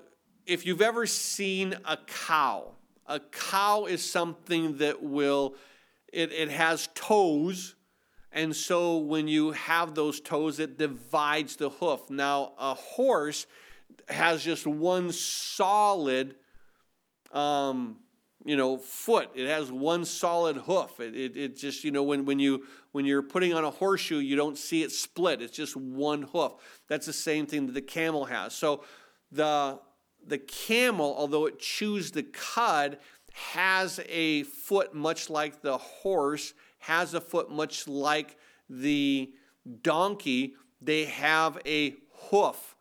if you've ever seen a cow, a cow is something that will it, it has toes, and so when you have those toes, it divides the hoof. Now, a horse has just one solid, um, you know, foot. It has one solid hoof. It, it, it, just, you know, when, when, you, when you're putting on a horseshoe, you don't see it split. It's just one hoof. That's the same thing that the camel has. So the, the camel, although it chews the cud, has a foot much like the horse, has a foot much like the donkey. They have a hoof,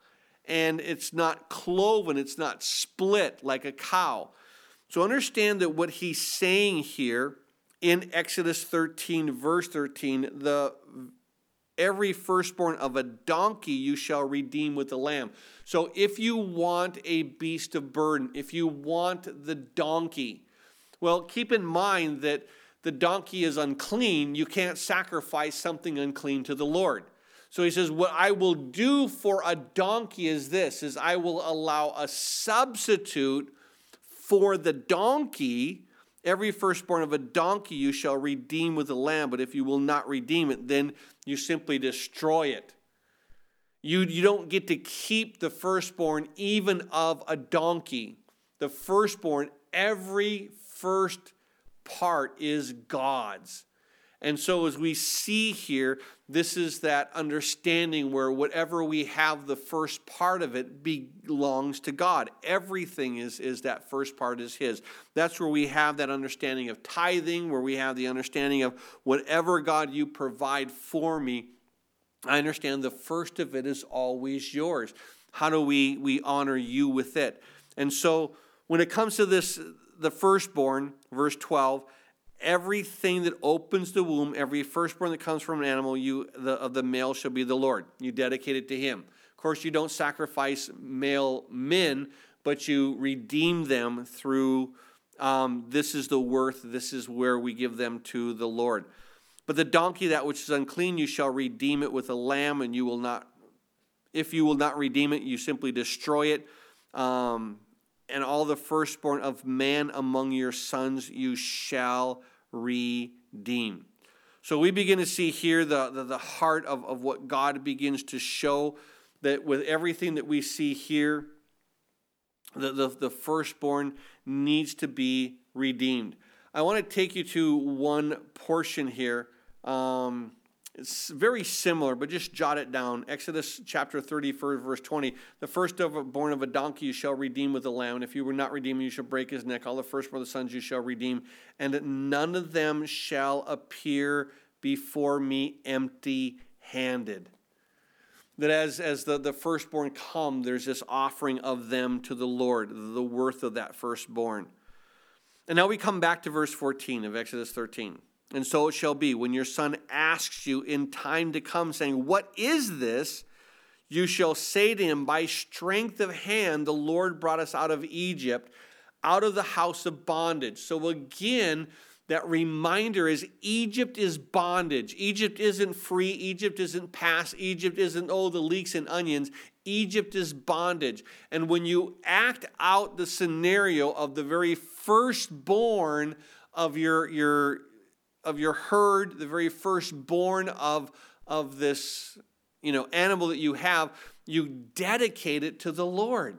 and it's not cloven, it's not split like a cow. So understand that what he's saying here in Exodus 13, verse 13, the every firstborn of a donkey you shall redeem with a lamb. So if you want a beast of burden, if you want the donkey, well, keep in mind that the donkey is unclean. You can't sacrifice something unclean to the Lord. So he says, What I will do for a donkey is this is I will allow a substitute for the donkey. Every firstborn of a donkey you shall redeem with a lamb, but if you will not redeem it, then you simply destroy it. You, you don't get to keep the firstborn even of a donkey. The firstborn, every first part is God's. And so, as we see here, this is that understanding where whatever we have, the first part of it belongs to God. Everything is, is that first part is His. That's where we have that understanding of tithing, where we have the understanding of whatever God you provide for me, I understand the first of it is always yours. How do we, we honor you with it? And so, when it comes to this, the firstborn, verse 12, everything that opens the womb, every firstborn that comes from an animal, you the, of the male shall be the Lord. You dedicate it to Him. Of course, you don't sacrifice male men, but you redeem them through. Um, this is the worth. This is where we give them to the Lord. But the donkey, that which is unclean, you shall redeem it with a lamb, and you will not. If you will not redeem it, you simply destroy it. Um, and all the firstborn of man among your sons you shall redeem. So we begin to see here the, the, the, heart of, of what God begins to show that with everything that we see here, the, the, the firstborn needs to be redeemed. I want to take you to one portion here. Um, it's very similar, but just jot it down. Exodus chapter 30, verse 20. The first of born of a donkey you shall redeem with a lamb. And if you were not redeemed, you shall break his neck. All the firstborn of the sons you shall redeem. And none of them shall appear before me empty handed. That as, as the, the firstborn come, there's this offering of them to the Lord, the worth of that firstborn. And now we come back to verse 14 of Exodus 13. And so it shall be when your son asks you in time to come, saying, What is this? You shall say to him, By strength of hand, the Lord brought us out of Egypt, out of the house of bondage. So again, that reminder is Egypt is bondage. Egypt isn't free. Egypt isn't past. Egypt isn't, oh, the leeks and onions. Egypt is bondage. And when you act out the scenario of the very firstborn of your, your, of your herd, the very firstborn of, of this you know, animal that you have, you dedicate it to the Lord.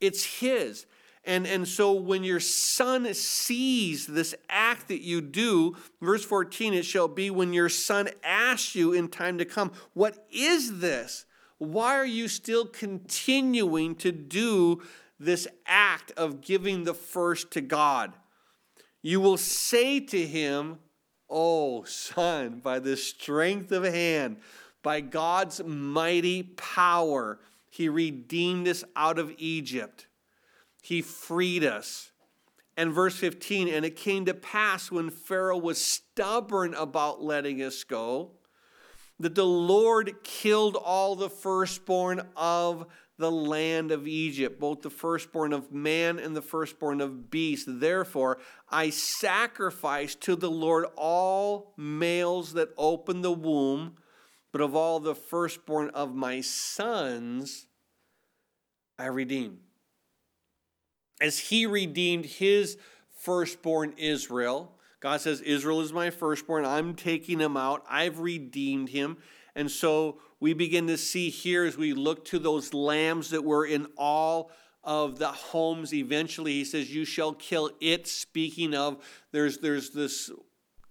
It's His. And, and so when your son sees this act that you do, verse 14, it shall be when your son asks you in time to come, What is this? Why are you still continuing to do this act of giving the first to God? You will say to him, Oh, son, by the strength of hand, by God's mighty power, he redeemed us out of Egypt. He freed us. And verse 15, and it came to pass when Pharaoh was stubborn about letting us go, that the Lord killed all the firstborn of the land of Egypt, both the firstborn of man and the firstborn of beast. Therefore, I sacrifice to the Lord all males that open the womb, but of all the firstborn of my sons, I redeem. As he redeemed his firstborn Israel, God says, Israel is my firstborn. I'm taking him out. I've redeemed him. And so we begin to see here as we look to those lambs that were in all of the homes eventually he says you shall kill it. Speaking of there's there's this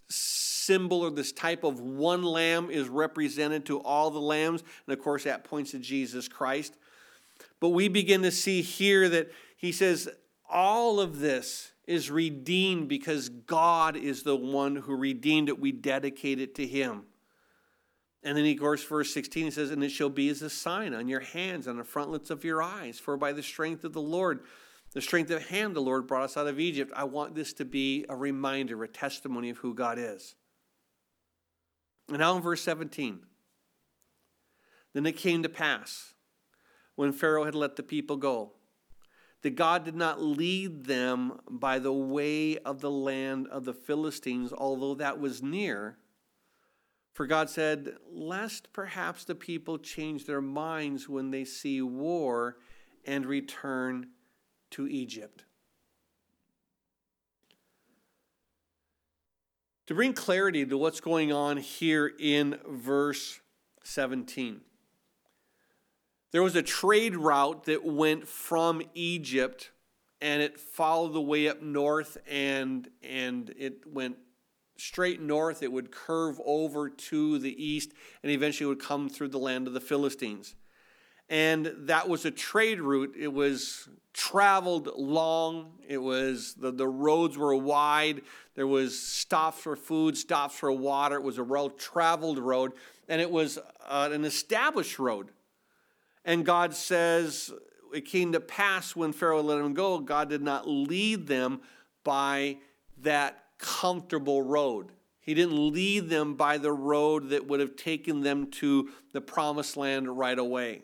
symbol or this type of one lamb is represented to all the lambs and of course that points to jesus christ. But we begin to see here that he says all of this is redeemed because god is the one who redeemed it. We dedicate it to him and then he goes, verse 16, he says, And it shall be as a sign on your hands, on the frontlets of your eyes. For by the strength of the Lord, the strength of hand, the Lord brought us out of Egypt. I want this to be a reminder, a testimony of who God is. And now in verse 17, then it came to pass when Pharaoh had let the people go that God did not lead them by the way of the land of the Philistines, although that was near for God said, Lest perhaps the people change their minds when they see war and return to Egypt. To bring clarity to what's going on here in verse 17, there was a trade route that went from Egypt and it followed the way up north and, and it went straight north, it would curve over to the east, and eventually would come through the land of the Philistines. And that was a trade route. It was traveled long. It was the, the roads were wide. There was stops for food, stops for water. It was a well traveled road, and it was uh, an established road. And God says it came to pass when Pharaoh let them go, God did not lead them by that comfortable road. He didn't lead them by the road that would have taken them to the promised land right away.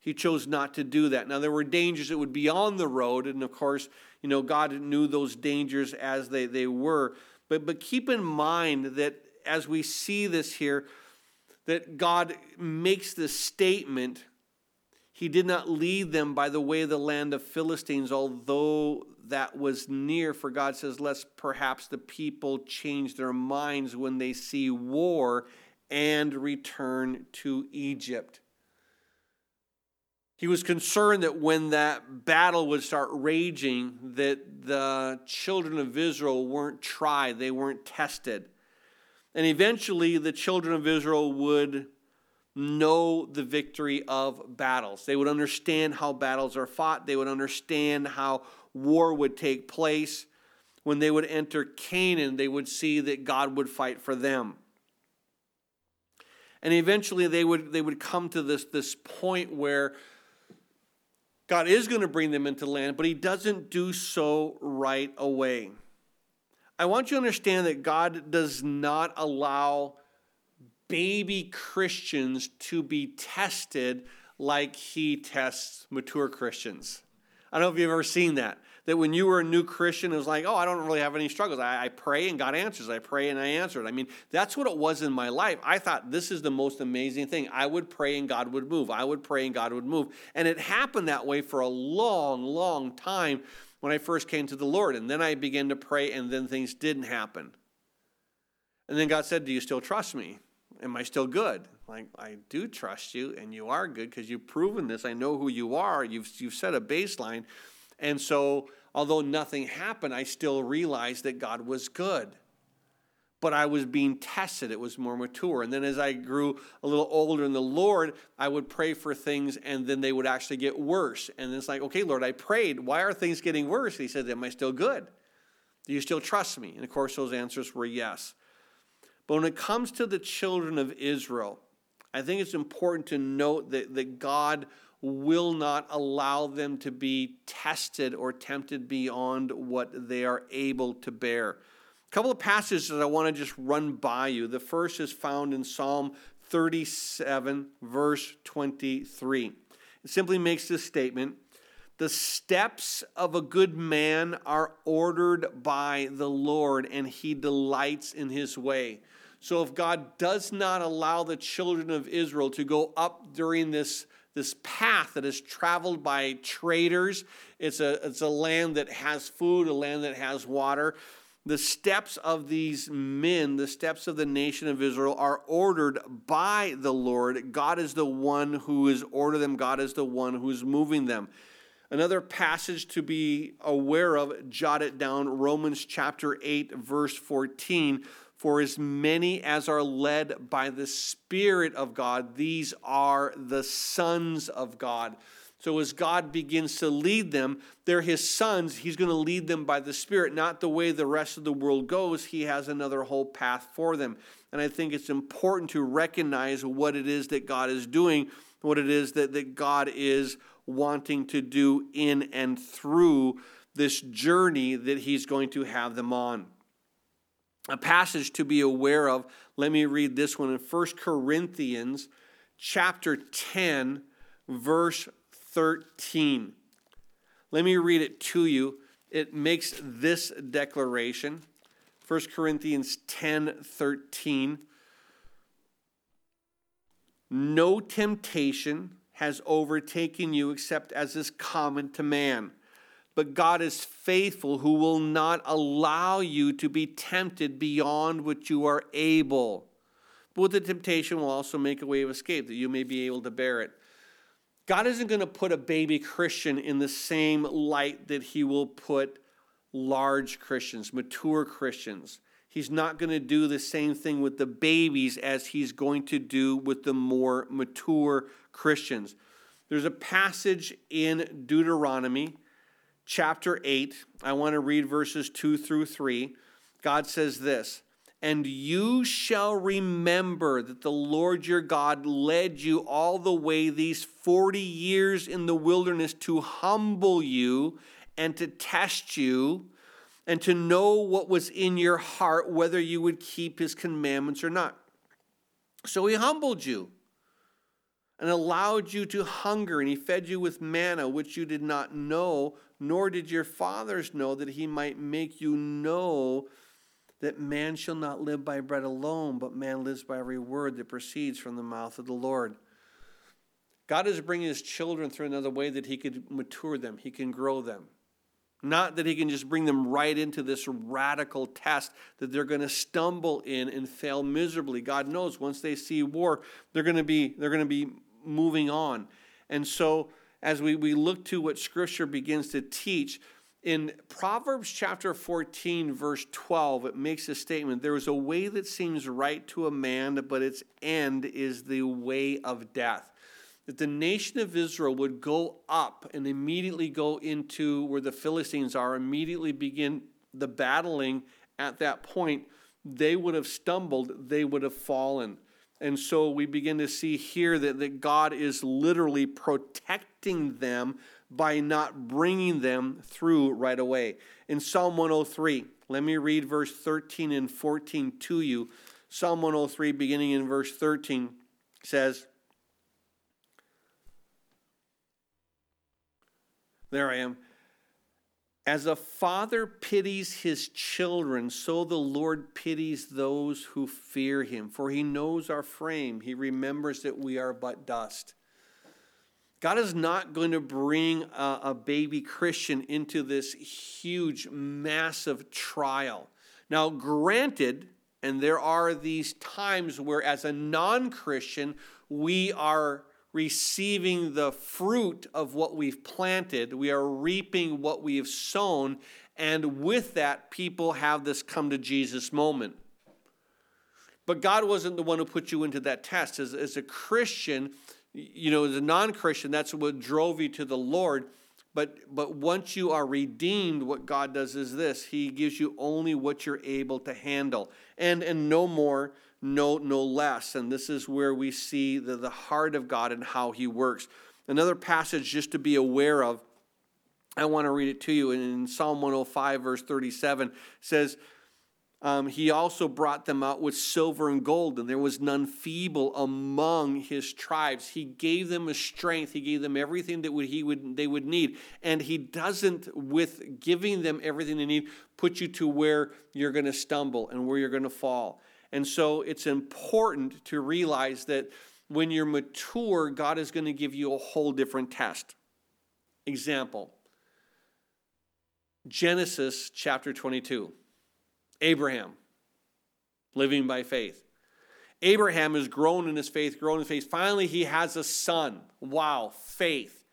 He chose not to do that. Now, there were dangers that would be on the road, and of course, you know, God knew those dangers as they, they were. But, but keep in mind that as we see this here, that God makes this statement he did not lead them by the way of the land of Philistines, although that was near. For God says, Lest perhaps the people change their minds when they see war and return to Egypt. He was concerned that when that battle would start raging, that the children of Israel weren't tried, they weren't tested. And eventually the children of Israel would know the victory of battles. They would understand how battles are fought, they would understand how war would take place. When they would enter Canaan, they would see that God would fight for them. And eventually they would, they would come to this, this point where God is going to bring them into land, but He doesn't do so right away. I want you to understand that God does not allow baby Christians to be tested like he tests mature Christians. I don't know if you've ever seen that. That when you were a new Christian, it was like, oh, I don't really have any struggles. I, I pray and God answers. I pray and I answer it. I mean, that's what it was in my life. I thought this is the most amazing thing. I would pray and God would move. I would pray and God would move. And it happened that way for a long, long time when I first came to the Lord. And then I began to pray, and then things didn't happen. And then God said, Do you still trust me? Am I still good? Like, I do trust you, and you are good because you've proven this. I know who you are. You've, you've set a baseline. And so, although nothing happened, I still realized that God was good. But I was being tested, it was more mature. And then as I grew a little older in the Lord, I would pray for things and then they would actually get worse. And it's like, okay, Lord, I prayed. Why are things getting worse? he said, Am I still good? Do you still trust me? And of course, those answers were yes. But when it comes to the children of Israel, I think it's important to note that, that God will not allow them to be tested or tempted beyond what they are able to bear. A couple of passages that I want to just run by you. The first is found in Psalm 37, verse 23. It simply makes this statement The steps of a good man are ordered by the Lord, and he delights in his way. So if God does not allow the children of Israel to go up during this this path that is traveled by traders. It's a, it's a land that has food, a land that has water. The steps of these men, the steps of the nation of Israel, are ordered by the Lord. God is the one who is ordered them, God is the one who is moving them. Another passage to be aware of, jot it down Romans chapter 8, verse 14 for as many as are led by the Spirit of God, these are the sons of God. So as God begins to lead them, they're his sons. He's going to lead them by the Spirit, not the way the rest of the world goes. He has another whole path for them. And I think it's important to recognize what it is that God is doing, what it is that, that God is wanting to do in and through this journey that he's going to have them on a passage to be aware of. Let me read this one in 1 Corinthians chapter 10 verse 13. Let me read it to you. It makes this declaration. 1 Corinthians 10 13. No temptation has overtaken you except as is common to man. But God is faithful, who will not allow you to be tempted beyond what you are able. But with the temptation will also make a way of escape, that you may be able to bear it. God isn't going to put a baby Christian in the same light that he will put large Christians, mature Christians. He's not going to do the same thing with the babies as he's going to do with the more mature Christians. There's a passage in Deuteronomy chapter 8, I want to read verses 2 through 3. God says this And you shall remember that the Lord your God led you all the way these 40 years in the wilderness to humble you and to test you and to know what was in your heart, whether you would keep his commandments or not. So he humbled you and allowed you to hunger, and he fed you with manna, which you did not know, nor did your fathers know, that he might make you know that man shall not live by bread alone, but man lives by every word that proceeds from the mouth of the Lord. God is bringing his children through another way that he could mature them, he can grow them. Not that he can just bring them right into this radical test that they're going to stumble in and fail miserably. God knows once they see war, they're going to be they're going to be moving on. And so as we, we look to what scripture begins to teach, in Proverbs chapter 14, verse 12, it makes a statement there is a way that seems right to a man, but its end is the way of death that the nation of Israel would go up and immediately go into where the Philistines are, immediately begin the battling at that point, they would have stumbled, they would have fallen. And so we begin to see here that, that God is literally protecting them by not bringing them through right away. In Psalm 103, let me read verse 13 and 14 to you. Psalm 103, beginning in verse 13, says, There I am. As a father pities his children, so the Lord pities those who fear him. For he knows our frame, he remembers that we are but dust. God is not going to bring a, a baby Christian into this huge, massive trial. Now, granted, and there are these times where, as a non Christian, we are receiving the fruit of what we've planted. We are reaping what we have sown. And with that, people have this come to Jesus moment. But God wasn't the one who put you into that test. As, as a Christian, you know, as a non Christian, that's what drove you to the Lord. But, but once you are redeemed, what God does is this He gives you only what you're able to handle, and, and no more no, no less. And this is where we see the, the heart of God and how He works. Another passage just to be aware of, I want to read it to you. In Psalm 105, verse 37, says, um, He also brought them out with silver and gold, and there was none feeble among his tribes. He gave them a strength. He gave them everything that would, he would, they would need. And He doesn't, with giving them everything they need, put you to where you're going to stumble and where you're going to fall. And so it's important to realize that when you're mature, God is going to give you a whole different test. Example Genesis chapter 22. Abraham, living by faith. Abraham has grown in his faith, grown in his faith. Finally, he has a son. Wow, faith.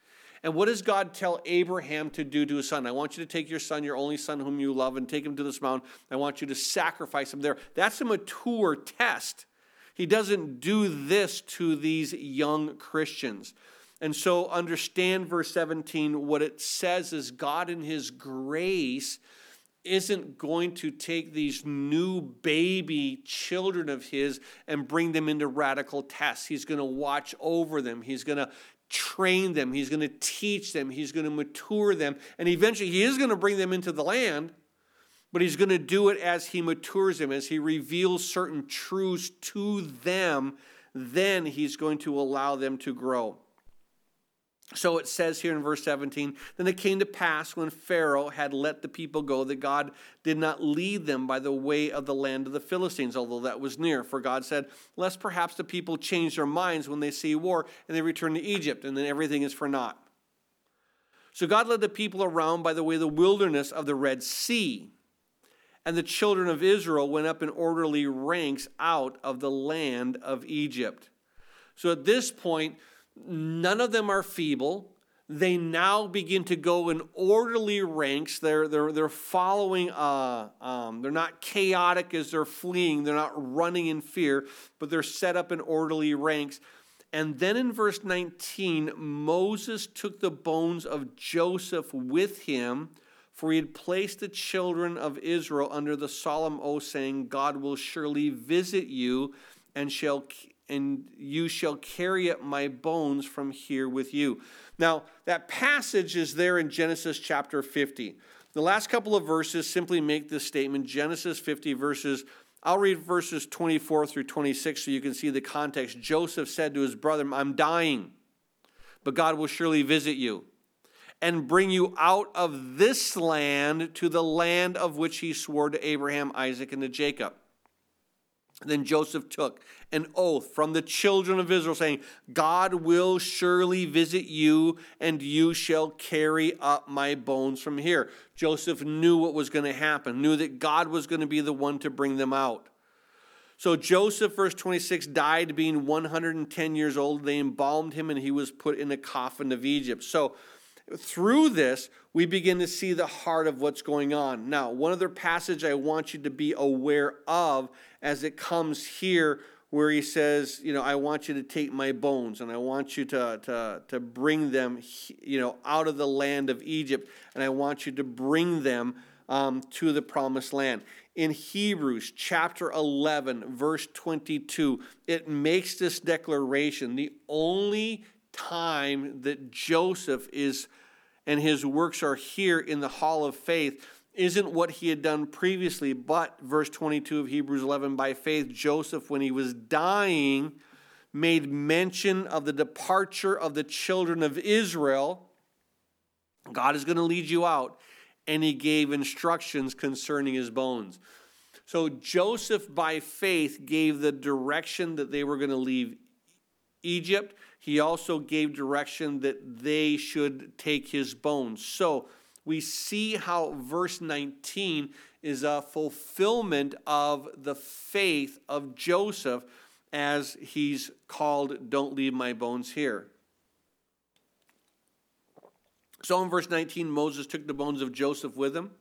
And what does God tell Abraham to do to his son? I want you to take your son, your only son whom you love, and take him to this mountain. I want you to sacrifice him there. That's a mature test. He doesn't do this to these young Christians. And so understand verse 17. What it says is God, in his grace, isn't going to take these new baby children of his and bring them into radical tests. He's going to watch over them. He's going to train them, He's going to teach them, He's going to mature them, and eventually He is going to bring them into the land, but He's going to do it as He matures them, as He reveals certain truths to them, then He's going to allow them to grow. So it says here in verse 17 Then it came to pass when Pharaoh had let the people go that God did not lead them by the way of the land of the Philistines, although that was near. For God said, Lest perhaps the people change their minds when they see war and they return to Egypt, and then everything is for naught. So God led the people around by the way of the wilderness of the Red Sea. And the children of Israel went up in orderly ranks out of the land of Egypt. So at this point, None of them are feeble. They now begin to go in orderly ranks. They're, they're, they're following, uh, um, they're not chaotic as they're fleeing. They're not running in fear, but they're set up in orderly ranks. And then in verse 19, Moses took the bones of Joseph with him, for he had placed the children of Israel under the solemn oath, saying, God will surely visit you and shall and you shall carry up my bones from here with you. Now, that passage is there in Genesis chapter 50. The last couple of verses simply make this statement Genesis 50, verses, I'll read verses 24 through 26 so you can see the context. Joseph said to his brother, I'm dying, but God will surely visit you and bring you out of this land to the land of which he swore to Abraham, Isaac, and to Jacob. Then Joseph took an oath from the children of Israel, saying, God will surely visit you, and you shall carry up my bones from here. Joseph knew what was going to happen, knew that God was going to be the one to bring them out. So Joseph, verse 26, died being 110 years old. They embalmed him, and he was put in a coffin of Egypt. So through this, we begin to see the heart of what's going on. Now, one other passage I want you to be aware of as it comes here where he says, you know, I want you to take my bones and I want you to, to, to bring them, you know, out of the land of Egypt and I want you to bring them um, to the promised land. In Hebrews chapter 11, verse 22, it makes this declaration. The only time that Joseph is and his works are here in the hall of faith isn't what he had done previously, but verse 22 of Hebrews 11 by faith, Joseph, when he was dying, made mention of the departure of the children of Israel. God is going to lead you out. and he gave instructions concerning his bones. So Joseph, by faith, gave the direction that they were going to leave Egypt. He also gave direction that they should take his bones. So we see how verse 19 is a fulfillment of the faith of Joseph as he's called, Don't leave my bones here. So in verse 19, Moses took the bones of Joseph with him,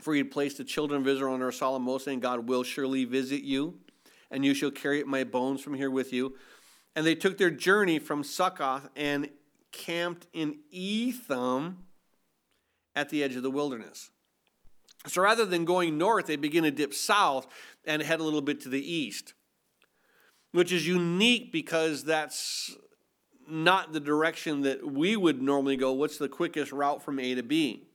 for he had placed the children of Israel under a solemn oath, saying, God will surely visit you, and you shall carry my bones from here with you. And they took their journey from Succoth and camped in Etham at the edge of the wilderness. So rather than going north, they begin to dip south and head a little bit to the east, which is unique because that's not the direction that we would normally go. What's the quickest route from A to B?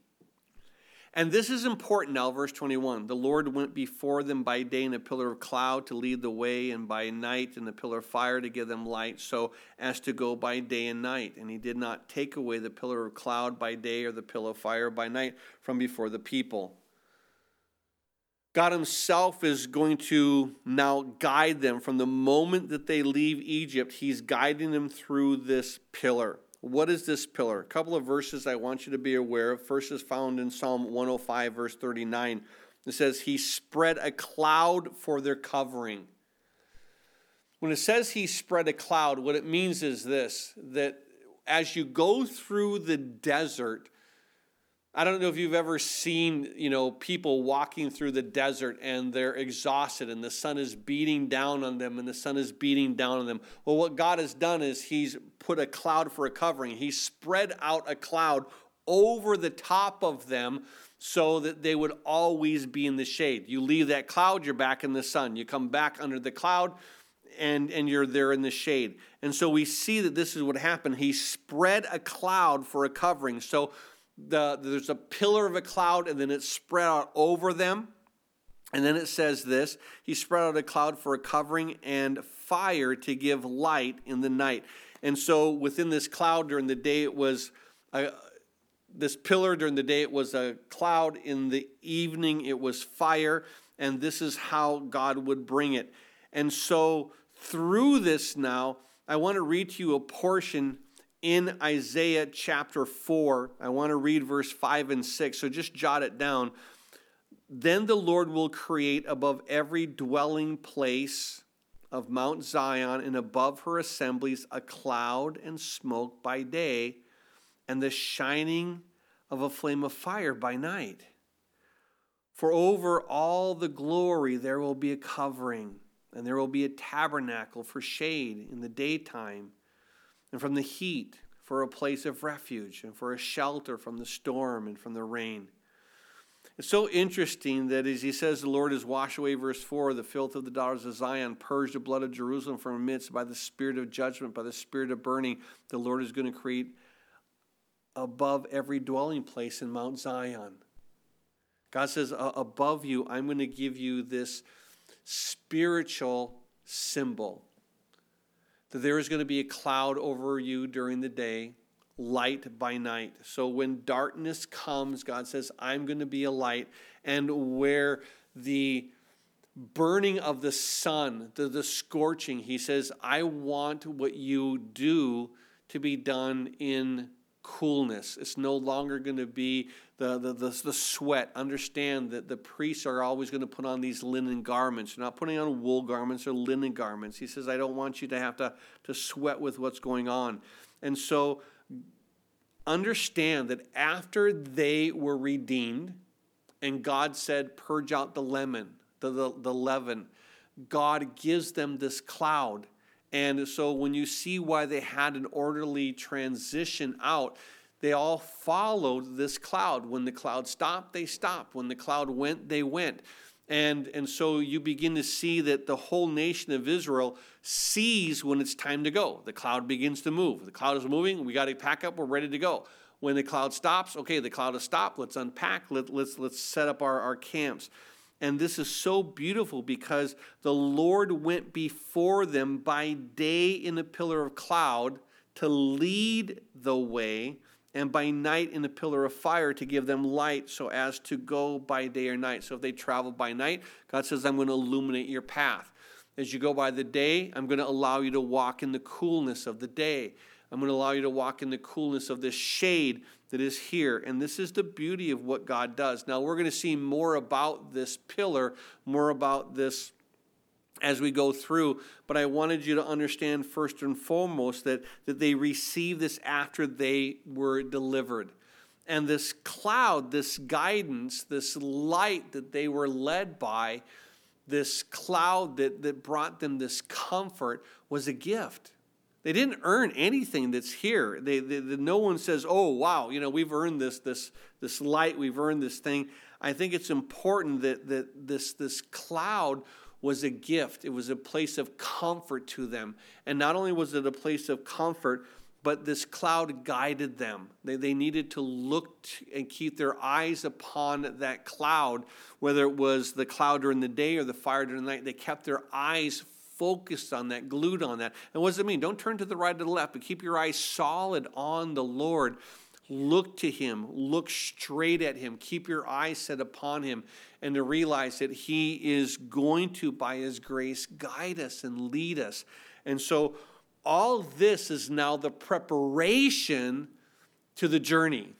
And this is important now, verse 21. The Lord went before them by day in a pillar of cloud to lead the way, and by night in a pillar of fire to give them light, so as to go by day and night. And he did not take away the pillar of cloud by day or the pillar of fire by night from before the people. God Himself is going to now guide them from the moment that they leave Egypt. He's guiding them through this pillar. What is this pillar? A couple of verses I want you to be aware of. First is found in Psalm 105, verse 39. It says, He spread a cloud for their covering. When it says He spread a cloud, what it means is this that as you go through the desert, I don't know if you've ever seen, you know, people walking through the desert and they're exhausted and the sun is beating down on them and the sun is beating down on them. Well, what God has done is he's put a cloud for a covering. He spread out a cloud over the top of them so that they would always be in the shade. You leave that cloud, you're back in the sun. You come back under the cloud, and, and you're there in the shade. And so we see that this is what happened. He spread a cloud for a covering. So the, there's a pillar of a cloud and then it's spread out over them. And then it says this He spread out a cloud for a covering and fire to give light in the night. And so within this cloud during the day, it was a, this pillar during the day, it was a cloud. In the evening, it was fire. And this is how God would bring it. And so through this now, I want to read to you a portion in Isaiah chapter 4. I want to read verse 5 and 6, so just jot it down. Then the Lord will create above every dwelling place of Mount Zion and above her assemblies a cloud and smoke by day, and the shining of a flame of fire by night. For over all the glory there will be a covering, and there will be a tabernacle for shade in the daytime and from the heat for a place of refuge, and for a shelter from the storm and from the rain. It's so interesting that as he says, the Lord has washed away, verse 4, the filth of the daughters of Zion, purged the blood of Jerusalem from amidst by the spirit of judgment, by the spirit of burning. The Lord is going to create above every dwelling place in Mount Zion. God says, above you, I'm going to give you this spiritual symbol that there is going to be a cloud over you during the day, light by night. So when darkness comes, God says, I'm going to be a light. And where the burning of the sun, the, the scorching, he says, I want what you do to be done in coolness. It's no longer going to be the, the, the, the, sweat. Understand that the priests are always going to put on these linen garments. They're not putting on wool garments or linen garments. He says, I don't want you to have to, to sweat with what's going on. And so understand that after they were redeemed, and God said, Purge out the lemon, the, the, the leaven, God gives them this cloud and so when you see why they had an orderly transition out, they all followed this cloud. When the cloud stopped, they stopped. When the cloud went, they went. And, and so you begin to see that the whole nation of Israel sees when it's time to go. The cloud begins to move. The cloud is moving. We got to pack up. We're ready to go. When the cloud stops, okay, the cloud has stopped. Let's unpack. Let, let's, let's set up our, our camps. And this is so beautiful because the Lord went before them by day in a pillar of cloud to lead the way, and by night in the pillar of fire to give them light so as to go by day or night. So if they travel by night, God says, I'm going to illuminate your path. As you go by the day, I'm going to allow you to walk in the coolness of the day. I'm going to allow you to walk in the coolness of this shade that is here. And this is the beauty of what God does. Now, we're going to see more about this pillar, more about this as we go through, but I wanted you to understand first and foremost that, that they received this after they were delivered. And this cloud, this guidance, this light that they were led by, this cloud that, that brought them this comfort was a gift. They didn't earn anything that's here. They, they, they, no one says, "Oh, wow, you know, we've earned this, this, this light. We've earned this thing." I think it's important that, that this, this cloud was a gift. It was a place of comfort to them. And not only was it a place of comfort, but this cloud guided them. They, they needed to look and keep their eyes upon that cloud, whether it was the cloud during the day or the fire during the night. They kept their eyes focused on that, glued on that. And what does it mean? Don't turn to the right or the left, but keep your eyes solid on the Lord. Look to Him, look straight at Him, keep your eyes set upon Him, and to realize that He is going to, by His grace, guide us and lead us. And so, all this is now the preparation to the journey.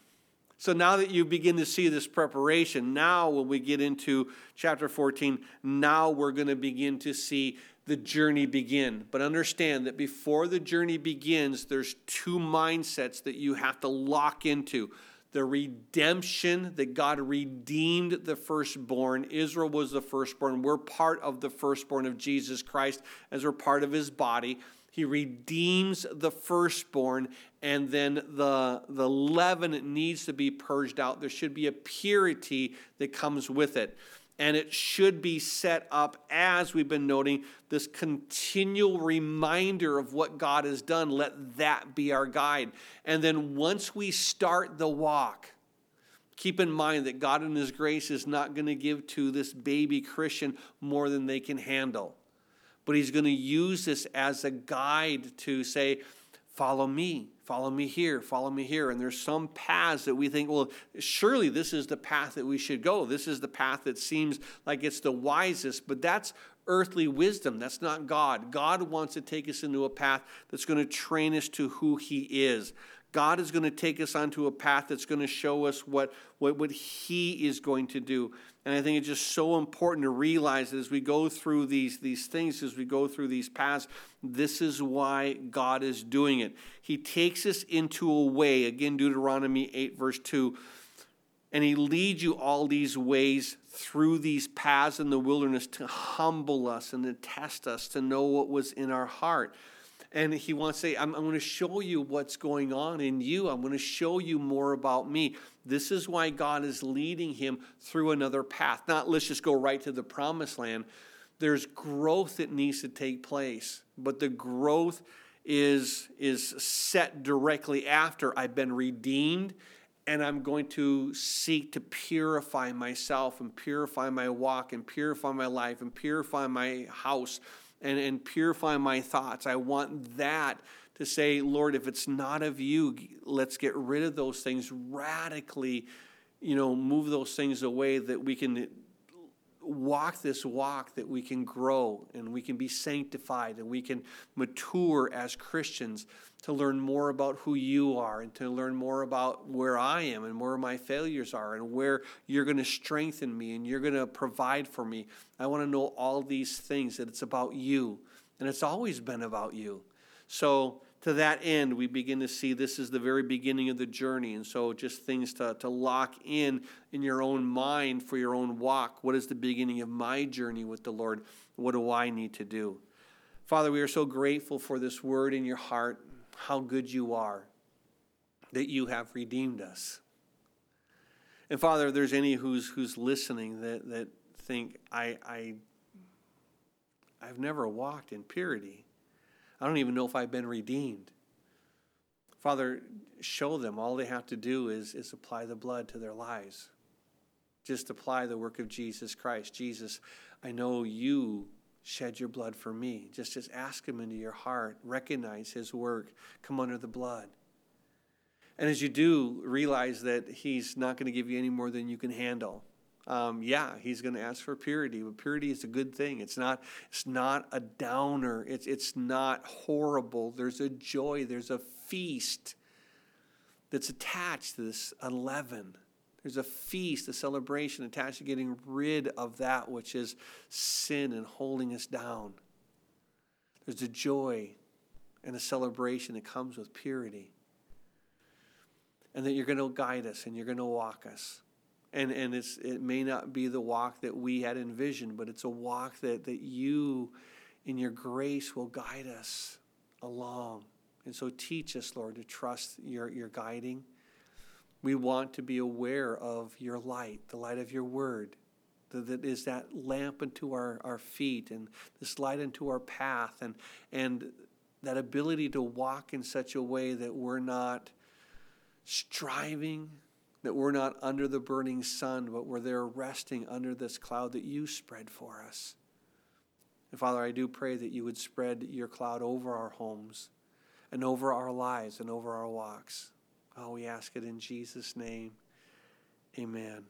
So now that you begin to see this preparation, now when we get into chapter 14, now we're going to begin to see the journey begin. But understand that before the journey begins, there's two mindsets that you have to lock into. The redemption that God redeemed the firstborn. Israel was the firstborn. We're part of the firstborn of Jesus Christ as we're part of his body. He redeems the firstborn, and then the, the leaven needs to be purged out. There should be a purity that comes with it and it should be set up as we've been noting this continual reminder of what God has done. Let that be our guide. And then once we start the walk, keep in mind that God in His grace is not going to give to this baby Christian more than they can handle. But He's going to use this as a guide to say, Follow me follow me here, follow me here. And there's some paths that we think, well, surely this is the path that we should go. This is the path that seems like it's the wisest, but that's earthly wisdom. That's not God. God wants to take us into a path that's going to train us to who He is. God is going to take us onto a path that's going to show us what, what, what He is going to do. And I think it's just so important to realize that as we go through these, these things, as we go through these paths, this is why God is doing it. He takes us into a way, again, Deuteronomy 8, verse 2, and He leads you all these ways through these paths in the wilderness to humble us and to test us, to know what was in our heart. And he wants to say, I'm, I'm going to show you what's going on in you. I'm going to show you more about me. This is why God is leading him through another path. Not let's just go right to the promised land. There's growth that needs to take place, but the growth is, is set directly after I've been redeemed and I'm going to seek to purify myself and purify my walk and purify my life and purify my house and, and purify my thoughts. I want that to say, Lord, if it's not of you, let's get rid of those things radically, you know, move those things away that we can walk this walk that we can grow and we can be sanctified and we can mature as Christians to learn more about who you are and to learn more about where I am and where my failures are and where you're going to strengthen me and you're going to provide for me. I want to know all these things that it's about you and it's always been about you. So to that end, we begin to see this is the very beginning of the journey. And so, just things to, to lock in in your own mind for your own walk. What is the beginning of my journey with the Lord? What do I need to do? Father, we are so grateful for this word in your heart, how good you are, that you have redeemed us. And Father, if there's any who's, who's listening that, that think, I, I, I've never walked in purity. I don't even know if I've been redeemed. Father, show them all they have to do is, is apply the blood to their lives. Just apply the work of Jesus Christ. Jesus, I know you shed your blood for me. Just, just ask him into your heart. Recognize his work. Come under the blood. And as you do, realize that He's not going to give you any more than you can handle. Um, yeah, He's going to ask for purity, but purity is a good thing. It's not. It's not a downer. It's it's not horrible. There's a joy. There's a feast that's attached to this unleavened. There's a feast, a celebration attached to getting rid of that which is sin and holding us down. There's a joy and a celebration that comes with purity. And that you're going to guide us and you're going to walk us. And, and it's, it may not be the walk that we had envisioned, but it's a walk that, that you, in your grace, will guide us along. And so teach us, Lord, to trust your, your guiding. We want to be aware of your light, the light of your word, that is that lamp unto our, our feet and this light unto our path, and, and that ability to walk in such a way that we're not striving, that we're not under the burning sun, but we're there resting under this cloud that you spread for us. And Father, I do pray that you would spread your cloud over our homes and over our lives and over our walks. Oh, we ask it in Jesus' name. Amen.